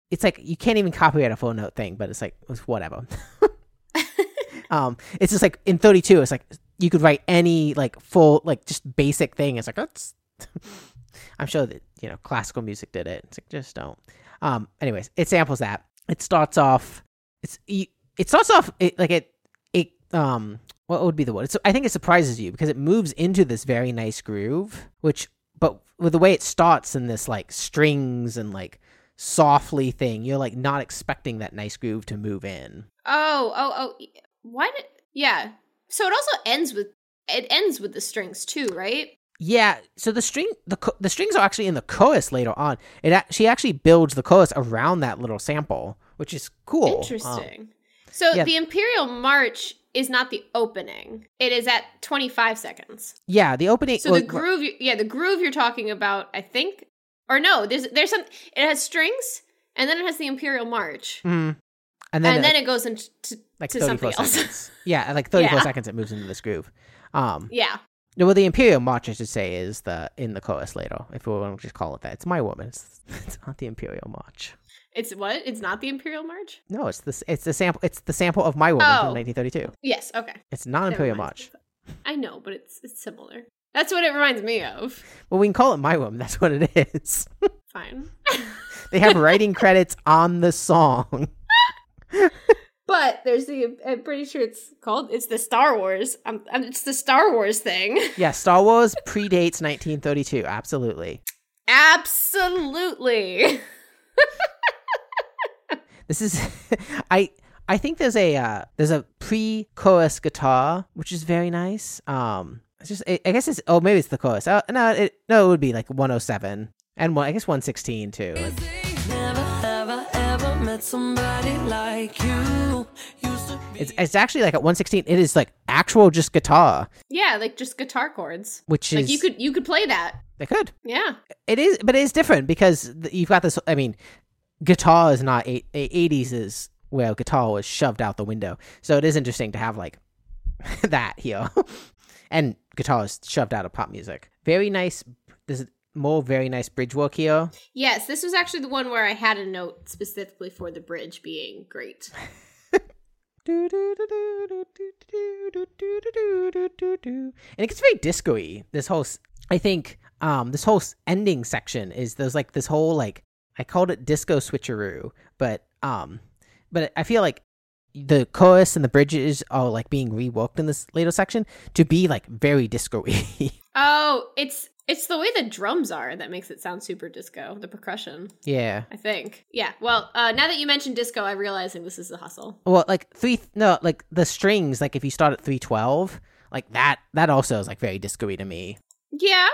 It's like you can't even copyright a full note thing, but it's like it's whatever. um, it's just like in 32, it's like you could write any like full like just basic thing. It's like that's. I'm sure that you know classical music did it. It's like just don't. Um. Anyways, it samples that. It starts off. It's it starts off it, like it it um. What would be the word? It's, I think it surprises you because it moves into this very nice groove, which but with the way it starts in this like strings and like softly thing, you're like not expecting that nice groove to move in. Oh, oh, oh. did? Yeah. So it also ends with it ends with the strings too, right? Yeah, so the string the the strings are actually in the chorus later on. It she actually builds the chorus around that little sample, which is cool. Um, Interesting. so yeah. the Imperial March is not the opening. It is at 25 seconds. yeah, the opening. So well, the groove, yeah, the groove you're talking about, I think, or no, there's there's some. It has strings, and then it has the Imperial March, mm, and then, and then like, it goes into to, like to 34 something else. seconds. yeah, like 34 Yeah. seconds it moves into this groove. Um, yeah. no, well, the Imperial March, I should say, is the in the chorus later. If we want to just call it that, it's my woman. It's, it's not the Imperial March. It's what? It's not the Imperial March. No, it's the it's the sample. It's the sample of my woman from Oh. 1932. Yes. Okay. It's not Imperial March. I know, but it's it's similar. That's what it reminds me of. Well, we can call it my woman. That's what it is. Fine. They have writing credits on the song. But there's the. I'm pretty sure it's called. It's the Star Wars. Um, it's the Star Wars thing. Yeah, Star Wars predates 1932. Absolutely. Absolutely. This is I I think there's a uh, there's a pre-chorus guitar which is very nice. Um it's just I I guess it's oh maybe it's the chorus. Uh, no, it no it would be like 107 and one I guess 116 too. Never have I ever met somebody like you. Used to be It's it's actually like at 116 it is like actual just guitar, yeah, like just guitar chords. which Like is you could you could play that. they could. Yeah. It is, but it is different because you've got this. I mean, guitar is not eight- 80s is where guitar was shoved out the window. So it is interesting to have like that here, and guitar is shoved out of pop music. Very nice. This more very nice bridge work here. Yes, this was actually the one where I had a note specifically for the bridge being great. And it gets very disco-y. This whole, I think, um, this whole ending section is there's like this whole like I called it disco switcheroo, but um, but I feel like the chorus and the bridges are like being reworked in this later section to be like very disco-y. Oh, it's it's the way the drums are that makes it sound super disco. The percussion, yeah. I think. Yeah. Well, uh, now that you mentioned disco, I'm realizing this is the hustle. Well, like three, no, like the strings, like if you start at three twelve, like that, that also is like very disco-y to me. Yeah.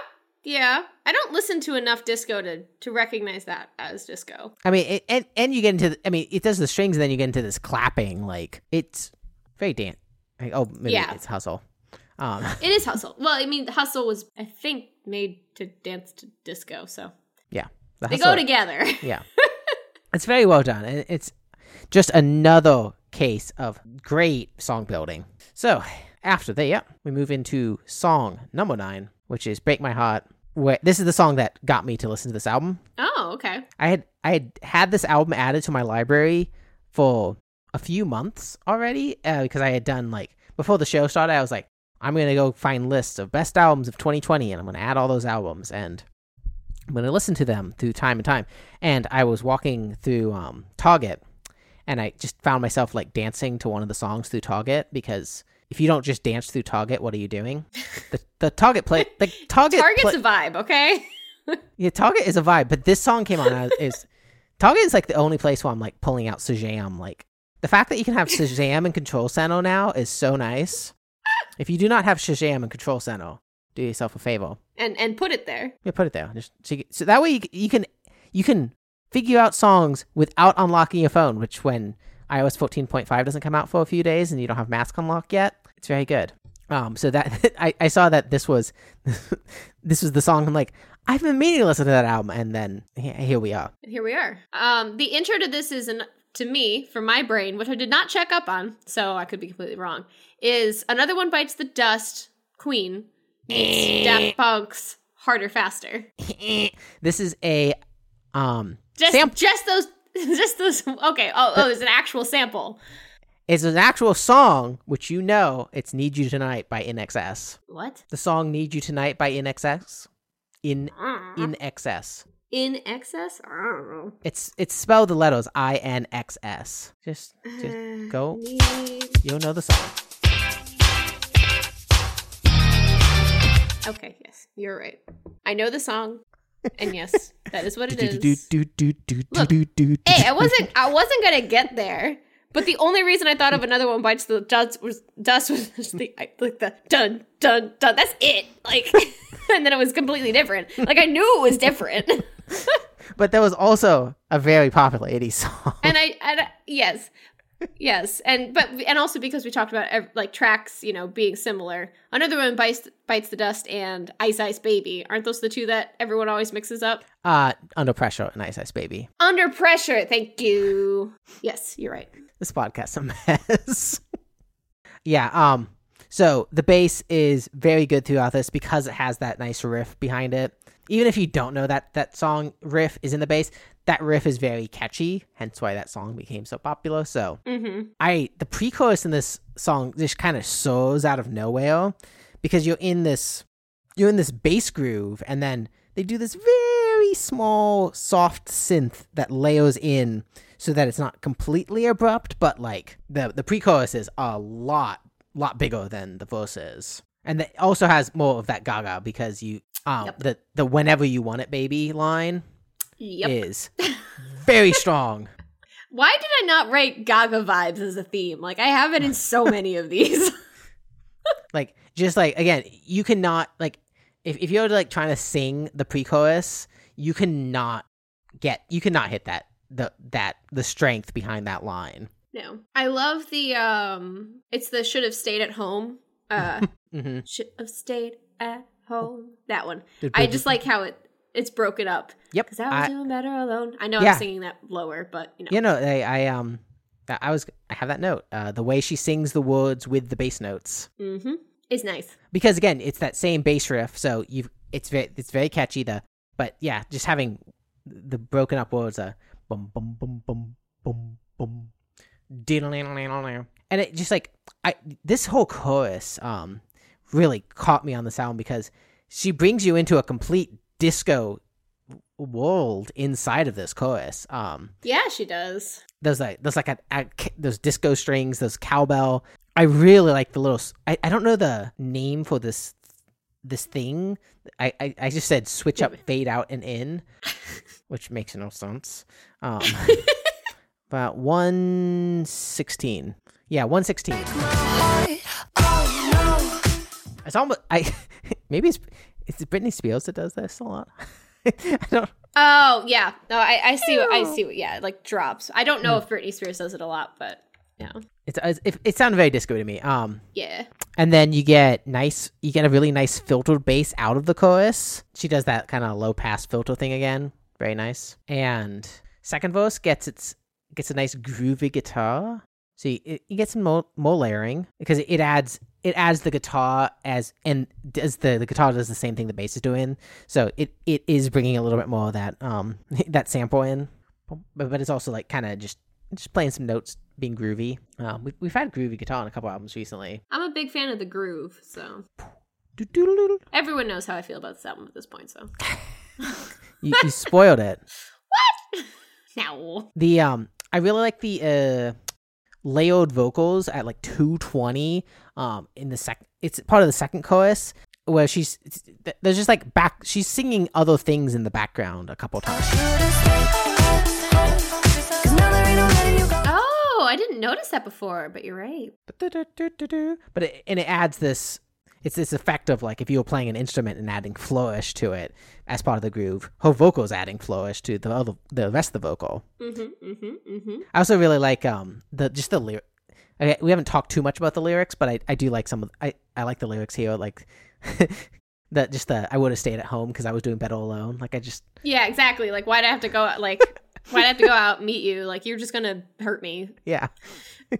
Yeah. I don't listen to enough disco to to recognize that as disco. I mean, it, and and you get into, the, I mean, it does the strings, and then you get into this clapping, like it's very dance. Like, oh, maybe Yeah. it's hustle. Um, It is hustle. Well, I mean, hustle was I think made to dance to disco, so yeah, the they go together. Yeah, it's very well done, and it's just another case of great song building. So after that, yeah, we move into song number nine, which is "Break My Heart." Where this is the song that got me to listen to this album. oh, okay. I had I had had this album added to my library for a few months already uh, because I had done like before the show started. I was like, I'm gonna go find lists of best albums of 2020, and I'm gonna add all those albums, and I'm gonna listen to them through time and time. And I was walking through um, Target, and I just found myself like dancing to one of the songs through Target because. If you don't just dance through Target, what are you doing? The the Target play the Target Target's play- a vibe, okay? yeah, Target is a vibe, but this song came on as is Target is like the only place where I'm like pulling out Shazam. Like the fact that you can have Shazam and Control Center now is so nice. If you do not have Shazam and Control Center, do yourself a favor. And and put it there. Yeah, put it there. Just so, you, so that way you, you can you can figure out songs without unlocking your phone. Which when iOS 14.5 doesn't come out for a few days and you don't have Mask unlock yet, it's very good. Um, so that I, I saw that this was this was the song. I'm like, I've been meaning to listen to that album, and then here we are. Here we are. Um, the intro to this is an to me, from my brain, which I did not check up on, so I could be completely wrong, is another one bites the dust. Queen meets eh. Daft Punk's harder, faster. Eh. this is a um Just Sam- just those. Just those. Okay. Oh, oh, there's an actual sample. it's an actual song, which you know it's "Need You Tonight" by INXS. What? The song "Need You Tonight" by INXS. In uh-huh. in excess. In excess? I don't know. It's it's spelled the letters I N X S. Just uh, just go. You'll know the song. Okay, yes, you're right. I know the song, and yes, that is what it is. Look, Hey, I wasn't I wasn't gonna get there. But the only reason I thought of another one bites the dust was dust was just the I- like the dun dun dun. That's it. Like, and then it was completely different. Like I knew it was different, But there was also a very popular 80s song. and I and I, yes, yes, and but and also because we talked about like tracks, you know, being similar. Another one bites bites the dust and Ice Ice Baby. Aren't those the two that everyone always mixes up? Uh, Under Pressure and Ice Ice Baby. Under pressure. Thank you. Yes, you're right. This podcast's a mess. yeah, um, so the bass is very good throughout this because it has that nice riff behind it. Even if you don't know that that song riff is in the bass, that riff is very catchy, hence why that song became so popular. So Mm-hmm. I the pre-chorus in this song just kind of soars out of nowhere because you're in this you're in this bass groove and then they do this very small soft synth that layers in so that it's not completely abrupt but like the the pre-chorus is a lot lot bigger than the verses and it also has more of that gaga because you um Yep. the the whenever you want it baby line Yep. is very strong Why did I not write Gaga vibes as a theme? Like I have it in so many of these. like just like again you cannot like if, if you're like trying to sing the pre-chorus you cannot get you cannot hit that the that the strength behind that line no. I love the um it's the should have stayed at home. Uh mm-hmm. should have stayed at home. That one. I just like how it it's broken up. yep Cuz I was I, doing better alone. I know Yeah. I'm singing that lower, but you know. you know I, I um I was I have that note uh the way she sings the words with the bass notes Mm-hmm. Is nice. because again it's that same bass riff so you've it's very it's very catchy the but yeah, just having the broken up words are bum bum bum bum bum bum and it just like I this whole chorus um really caught me on the sound because she brings you into a complete disco world inside of this chorus. Um Yeah, she does. there's like there's like a, a those disco strings, those cowbell. I really like the little. I, I don't know the name for this this thing. I, I I just said switch up, fade out, and in, which makes no sense. Um, about one sixteen. Yeah, one sixteen. It's almost I. maybe it's it's Britney Spears that does this a lot. I don't. Oh yeah, no, I, I see. What, I see. What, yeah, like drops. I don't know if Britney Spears does it a lot, but yeah, It's, it, it sounded very disco to me. Um, yeah. and then you get nice you get a really nice filtered bass out of the chorus she does that kind of low pass filter thing again very nice and second verse gets its gets a nice groovy guitar so you, you get some more, layering because it adds it adds the guitar as and does the the guitar does the same thing the bass is doing. So it it is bringing a little bit more of that um that sample in. But, but it's also like kind of just just playing some notes being groovy. Um we, we've had groovy guitar on a couple albums recently. I'm a big fan of the groove, so. Everyone knows how I feel about this album at this point. So. You, you spoiled it. What? Now, The um, I really like the uh, layered vocals at like two twenty. Um, in the sec, it's part of the second chorus where she's there's just like back. She's singing other things in the background a couple times. oh, I didn't notice that before, but you're right. But it, and it adds this. It's this effect of like if you were playing an instrument and adding flourish to it as part of the groove. Her vocals adding flourish to the other, the rest of the vocal. Mm-hmm. Mm-hmm. Mm-hmm. I also really like um the just the lyric. Okay, we haven't talked too much about the lyrics, but I, I do like some of I I like the lyrics here. Like that just the I would have stayed at home because I was doing better alone. Like I just Yeah, exactly. Like, why'd I have to go? out Like, why'd I have to go out and meet you? Like, you're just gonna hurt me. yeah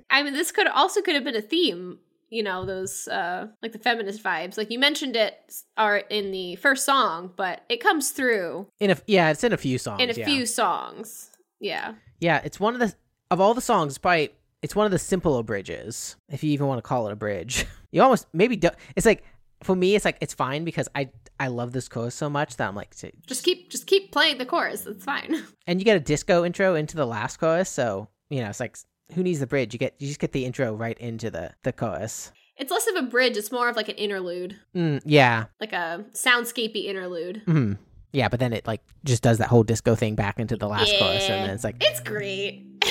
I mean, this could also could have been a theme. You know, those uh like the feminist vibes. Like you mentioned it are in the first song, but it comes through in a yeah it's in a few songs in a yeah. few songs. Yeah. yeah it's one of the of all the songs it's probably it's one of the simpler bridges if you even want to call it a bridge. You almost maybe do, it's like for me it's like it's fine because I I love this chorus so much that I'm like to- Just keep just keep playing the chorus. It's fine. and you get a disco intro into the last chorus so you know it's like who needs the bridge you get you just get the intro right into the the chorus It's less of a bridge, it's more of like an interlude. mm, yeah Like a soundscapey interlude. hmm yeah but then it like just does that whole disco thing back into the last chorus and then it's like It's great.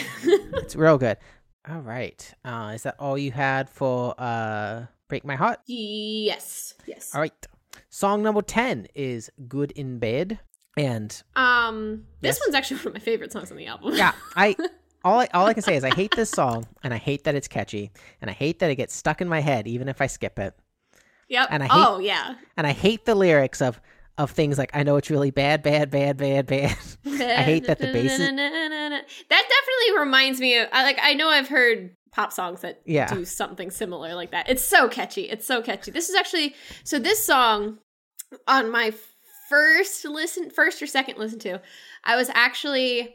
it's real good all right uh is that all you had for uh break my heart yes. Yes. all right song number 10 is good in bed and Um this Yes. one's actually one of my favorite songs on the album. yeah i all I, all I can say is I hate this song, and I hate that it's catchy, and I hate that it gets stuck in my head even if I skip it. Yep. And I hate- oh yeah. and I hate the lyrics of of things like I know it's really bad, bad, bad, bad, bad. I hate that the bass is That definitely reminds me of I like I know I've heard pop songs that Yeah. do something similar like that. It's so catchy. It's so catchy. This is actually so this song on my first listen first or second listen to, I was actually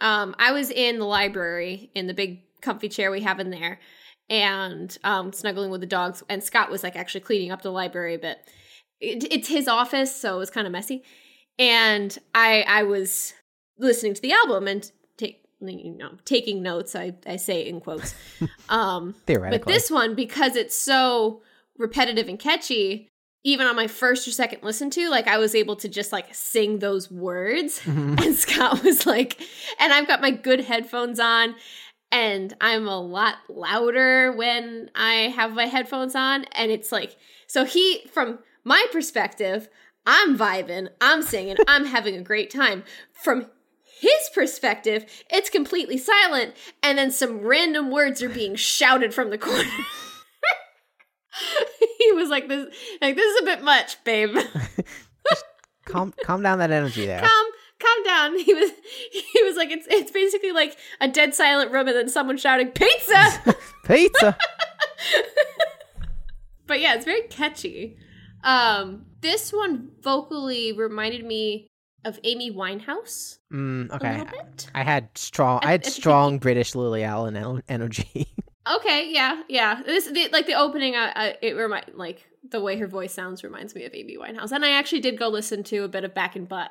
um I was in the library in the big comfy chair we have in there and um snuggling with the dogs and Scott was like actually cleaning up the library a bit. It, it's his office so it was kind of messy and I I was listening to the album and take you know taking notes I I say in quotes um theoretically. but this one, because it's so repetitive and catchy, even on my first or second listen to, like I was able to just like sing those words. Mhm. And Scott was like, and I've got my good headphones on, and I'm a lot louder when I have my headphones on. And it's like, so he, from my perspective, I'm vibing, I'm singing, I'm having a great time. From his perspective, it's completely silent, and then some random words are being shouted from the corner. he was like this like this is a bit much, babe. calm calm down that energy there. calm calm down. He was he was like it's it's basically like a dead silent room and then someone shouting pizza. Pizza. but yeah, it's very catchy. Um this one vocally reminded me of Amy Winehouse. Mm, okay. I had strong. I I- had strong British Lily Allen energy. Okay, yeah, yeah. This the, like the opening. Uh, uh, it remind like the way her voice sounds reminds me of Amy Winehouse, and I actually did go listen to a bit of Back in Butt.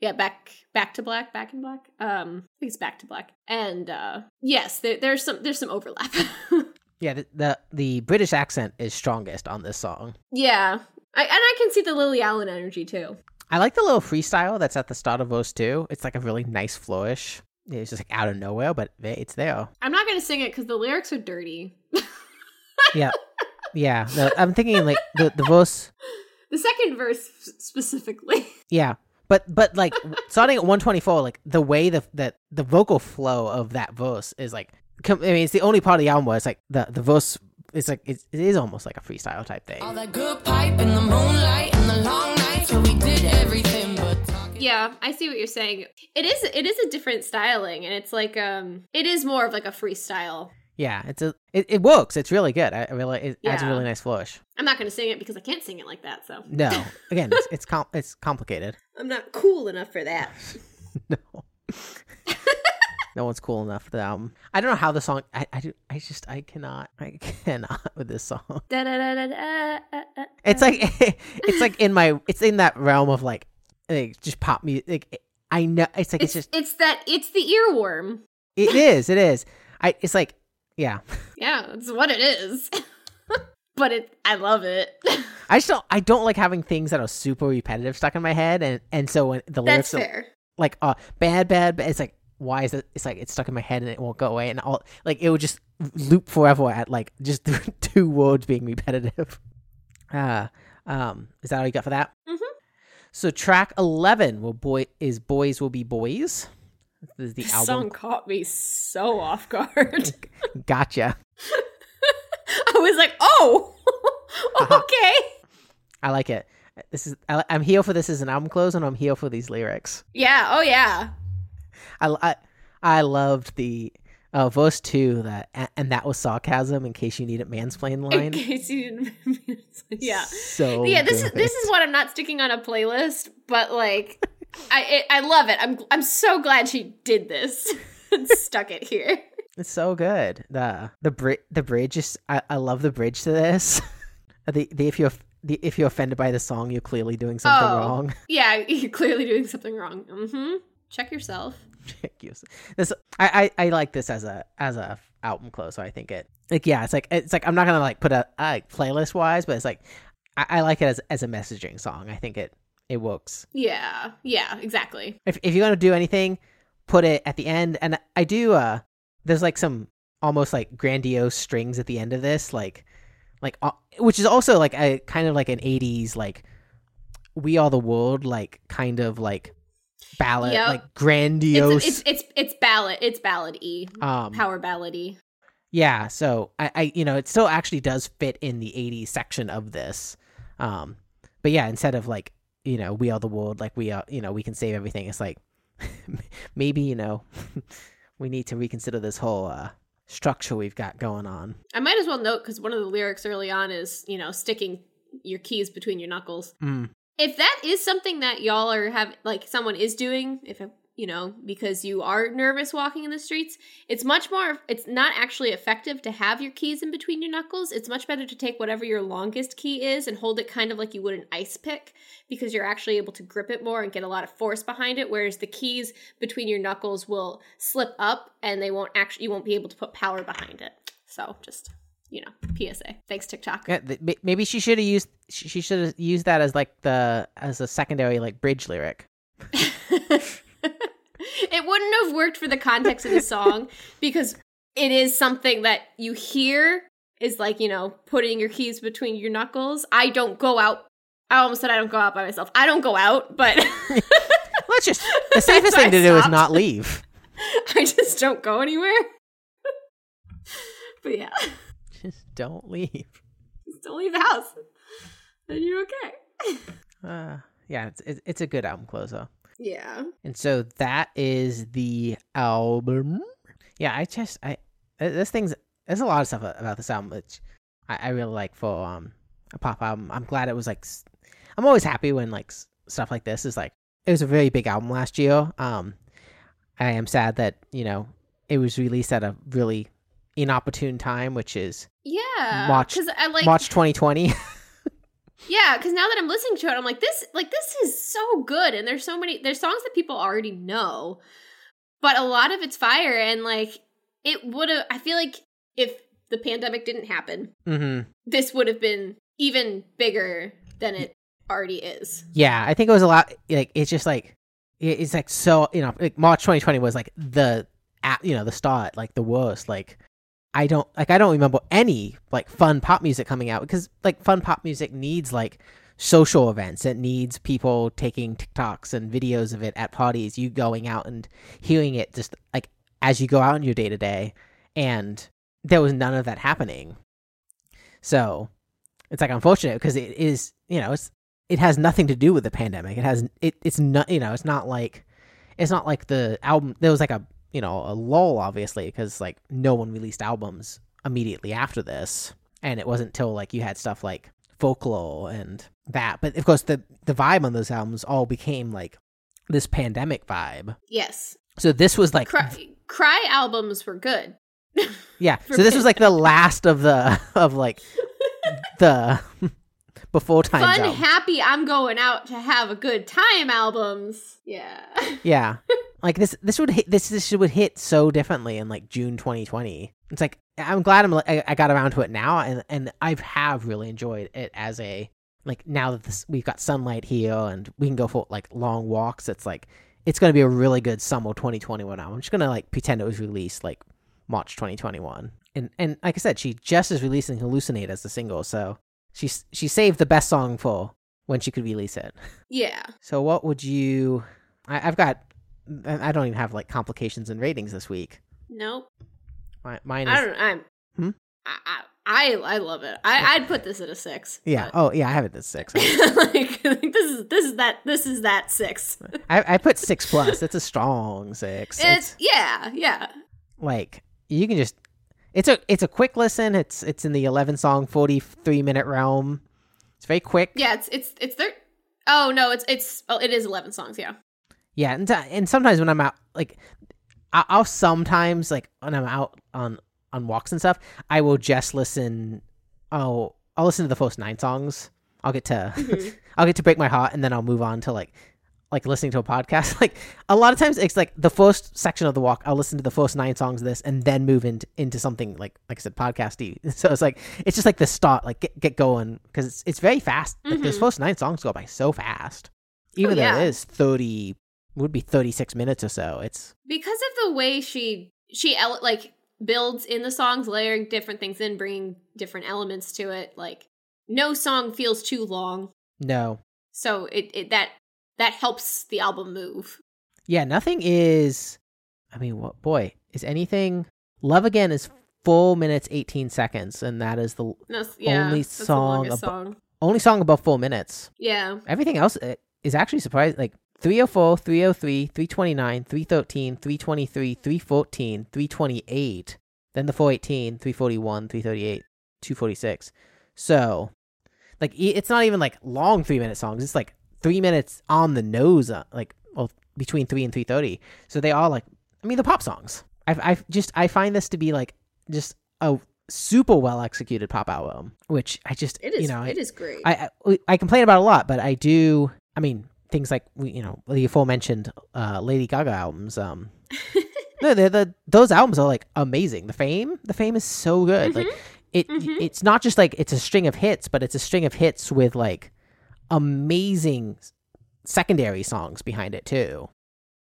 Yeah, back back to black, back in black. Um, I think it's back to black. And uh yes, there, there's some there's some overlap. yeah, the, the the British accent is strongest on this song. yeah, I, and I can see the Lily Allen energy too. I like the little freestyle that's at the start of Verse 2. It's like a really nice flourish. It's just like out of nowhere, but it's there. I'm not gonna sing it because the lyrics are dirty. Yeah. yeah. The, I'm thinking like the, the verse. The second verse specifically. Yeah. But but like starting at 124, like the way the the, the vocal flow of that verse is like I mean it's the only part of the album where it's like the, the verse it's like it's, it is almost like a freestyle type thing. All that good pipe in the moonlight and the long nights where we did everything but talking. Yeah, I see what you're saying. It is it is a different styling and it's like um it is more of like a freestyle. Yeah, it's a it, it works. It's really good. I I really it adds a really nice flourish. I'm not going to sing it because I can't sing it like that, so. No, again, it's it's, com- it's complicated. I'm not cool enough for that. No, no one's cool enough for the album. I don't know how the song. I I, do, I just I cannot I cannot with this song. Uh, uh, uh. It's like it's like in my it's in that realm of like, like just pop music. Like, I know it's like it's, it's just it's that it's the earworm. it is it is. I it's like yeah. Yeah, it's what it is. but it I love it. I just don't I don't like having things that are super repetitive stuck in my head and and so when the lyrics That's are fair. like uh bad bad bad it's like why is it it's like it's stuck in my head and it won't go away and all like it will just loop forever at like just two words being repetitive uh um is that all you got for that Mhm. So track 11 will boy is boys will be boys this is the This album song caught me so off guard. gotcha I was like, "Oh, Uh-huh. okay." i like it this is I, i'm here for this as an album close and i'm here for these lyrics Yeah. Oh yeah. I, I, I loved the uh, verse two that and that was sarcasm in case you need needed mansplain line. In case you didn't. yeah. So yeah. This is this is what I'm not sticking on a playlist, but like, I it, I love it. I'm I'm so glad she did this and stuck it here. It's so good. The the bri- the bridge is I, I love the bridge to this. the, the if you're the, if you're offended by the song, you're clearly doing something Oh. wrong. Yeah, you're clearly doing something wrong. Mm-hmm. Check yourself. This I, I I like this as a as a album close. So I think it like yeah, it's like it's like I'm not gonna like put a like playlist wise, but it's like I, I like it as as a messaging song. I think it it works. Yeah. Yeah. Exactly. if if you're gonna do anything, put it at the end. And I do. uh There's like some almost like grandiose strings at the end of this, like like uh, which is also like a kind of like an '80s like "We Are the World" like kind of like ballad, Yep. like grandiose. It's, it's it's it's ballad. It's ballad y. um, Power ballady. yeah. So I, I, you know, it still actually does fit in the '80s section of this. Um, but yeah, instead of like you know, "We Are the World," like we are, you know, we can save everything. It's like maybe you know we need to reconsider this whole uh structure we've got going on I might as well note because one of the lyrics early on is you know sticking your keys between your knuckles. mm. If that is something that y'all are have like someone is doing, if you know because you are nervous walking in the streets, it's much more. It's not actually effective to have your keys in between your knuckles. It's much better to take whatever your longest key is and hold it kind of like you would an ice pick because you're actually able to grip it more and get a lot of force behind it. Whereas the keys between your knuckles will slip up and they won't actually you won't be able to put power behind it. So just you know, PSA. Thanks TikTok. yeah, th- maybe she should have used she she should have used that as like the as a secondary like bridge lyric it wouldn't have worked for the context of the song because it is something that you hear is like, you know, putting your keys between your knuckles. I don't go out. I almost said I don't go out by myself. I don't go out, but let's just the safest thing to do is not leave I just don't go anywhere. but yeah, just don't leave just don't leave the house. Then you're okay. uh yeah it's it's, it's a good album closer Yeah. And so that is the album. Yeah, I just I this thing's there's a lot of stuff about this album which I, I really like for um a pop album. I'm glad it was like I'm always happy when like stuff like this is like it was a very big album last year. Um, I am sad that you know it was released at a really inopportune time, which is Yeah, Watch- because I like March 2020. Yeah, because now that I'm listening to it, I'm like, this like this is so good, and there's so many there's songs that people already know, but a lot of it's fire, and like it would have. I feel like if the pandemic didn't happen, hmm this would have been even bigger than it already is. Yeah, I think it was a lot. Like it's just like it's like so you know like March 2020 was like the at you know the start like the worst. Like I don't like I don't remember any like fun pop music coming out because like fun pop music needs like social events. It needs people taking TikToks and videos of it at parties. You going out and hearing it just like as you go out in your day to day, and there was none of that happening. So it's like unfortunate because it is you know it's it has nothing to do with the pandemic. It has it it's not you know it's not like it's not like the album there was like a you know a lull obviously because like no one released albums immediately after this. And it wasn't till like you had stuff like folklore and that. But of course the the vibe on those albums all became like this pandemic vibe. Yes, so this was like cry, cry albums were good. yeah. So this was like the last of the of like the before time. Fun, happy, I'm going out to have a good time albums. Yeah. Yeah. like this this would hit this this would hit so differently in like June 2020. It's like I'm glad I'm I, I got around to it now and and I have really enjoyed it as a like now that this we've got sunlight here and we can go for like long walks it's like it's going to be a really good summer 2021 album. I'm just going to like pretend it was released like March 2021. And and like I said she just is releasing Hallucinate as the single so she she saved the best song for when she could release it. Yeah. So what would you? I, I've got. I don't even have like complications and ratings this week. Nope. My, mine I don't. I'm. Hmm? I, I I I love it. I I'd put this at a six. Yeah. Oh yeah. I have it at six. but- like this is this is that this is that six. I, I put six plus. It's a strong six. It's yeah yeah. like you can just. It's a it's a quick listen. It's it's in the eleven song forty three minute realm. It's very quick. Yeah, it's it's it's thir- Oh no, it's it's oh it is eleven songs. Yeah. Yeah, and, and sometimes when I'm out, like, I- I'll sometimes like when I'm out on on walks and stuff, I will just listen. Oh, I'll listen to the first nine songs. I'll get to Mhm. I'll get to break my heart, and then I'll move on to like like listening to a podcast. Like a lot of times, it's like the first section of the walk. I'll listen to the first nine songs of this, and then move into into something like like I said, podcasty. So it's like it's just like the start, like get get going because it's it's very fast. Like those Mhm. first nine songs go by so fast, even Oh, though yeah. it is thirty would be thirty six minutes or so. It's because of the way she she like builds in the songs layering different things in bringing different elements to it like no song feels too long no, so it, it that that helps the album move yeah, nothing is. I mean, what boy is anything? Love again is full minutes eighteen seconds, and that is the yeah, Only that's the song song only song above four minutes. yeah Everything else uh, is actually surprising. Like 304, 303, 329, 313, 323, 314, 328, then the 418, 341, 338, 246. So, like, it's not even like long three minute songs. It's like three minutes on the nose, uh, like, well, between three and 330. So they all like, I mean, the pop songs. I've, I've just, I find this to be like just a super well executed pop album, which I just, it is you know, it is great I, I I complain about a lot, but I do. I mean, things like we- you know the aforementioned uh, Lady Gaga albums. Um, no, the the those albums are like amazing. The Fame, the Fame is so good. Like it, Mhm. it's not just like it's a string of hits, but it's a string of hits with like amazing secondary songs behind it too.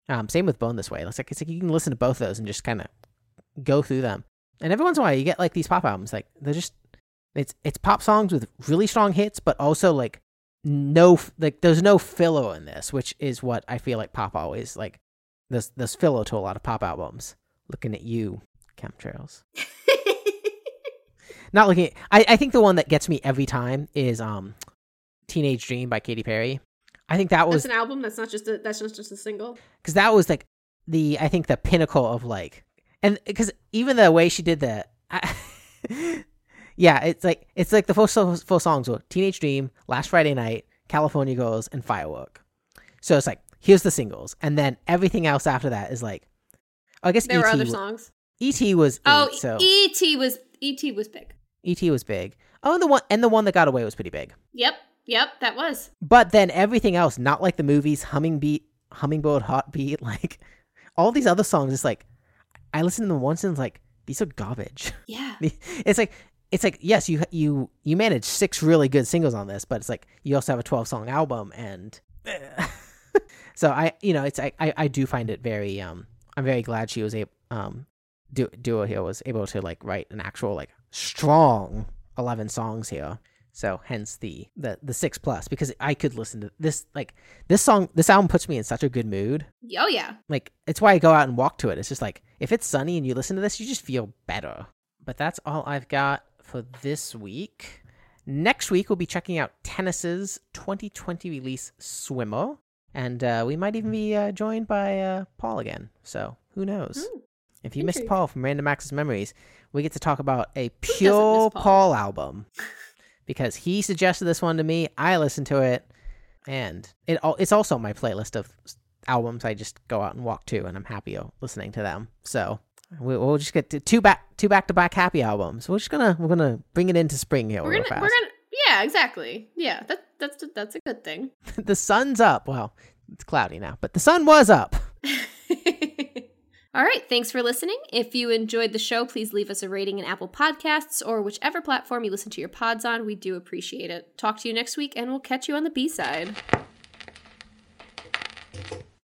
Um, same with Born This Way. It's like it's like you can listen to both those and just kind of go through them. And every once in a while, you get like these pop albums. Like they're just it's it's pop songs with really strong hits, but also like no like there's no filler in this, which is what I feel like pop always like. There's there's filler to a lot of pop albums. Looking at you, chemtrails. Not looking. At, I I think the one that gets me every time is um, Teenage Dream by Katy Perry. I think that that's was an album that's not just a that's not just a single because that was like the I think the pinnacle of like and because even the way she did the yeah it's like it's like the full full songs were Teenage Dream, Last Friday Night, California Girls, and Firework. So it's like here's the singles, and then everything else after that is like, I guess There were other songs. ET was Oh, eight, so E.T. was E.T. was big. Oh, ET was big. Oh, and the one and the one that got away was pretty big. Yep, yep, that was. But then everything else, not like the movies, humming beat, hummingbird, hot beat, like all these other songs. It's like I listen to them once and it's like these are garbage. Yeah. It's like it's like yes, you you you managed six really good singles on this, but it's like you also have a twelve song album, and so I you know it's I, I I do find it very um I'm very glad she was able um du- Dua here was able to like write an actual like strong eleven songs here. So hence the the the six plus because I could listen to this like this song this album puts me in such a good mood Oh yeah. like it's why I go out and walk to it. It's just like if it's sunny and you listen to this, you just feel better. But that's all I've got for this week. Next week we'll be checking out Tennis's 2020 release Swimmer, and uh, we might even be uh, joined by uh, Paul again. So who knows? Ooh, if you missed. Paul from Random Access Memories, we get to talk about a pure Paul? Paul album because he suggested this one to me. I listened to it, and it it's also my playlist of albums I just go out and walk to, and I'm happy listening to them. So we, we'll just get to two back two back to back happy albums. We're just gonna we're gonna bring it into spring here We're gonna fast. we're gonna yeah, exactly. Yeah, that that's that's a good thing. the sun's up. Well, it's cloudy now, but the sun was up. All right, thanks for listening. If you enjoyed the show, please leave us a rating in Apple Podcasts or whichever platform you listen to your pods on. We do appreciate it. Talk to you next week, and we'll catch you on the B side.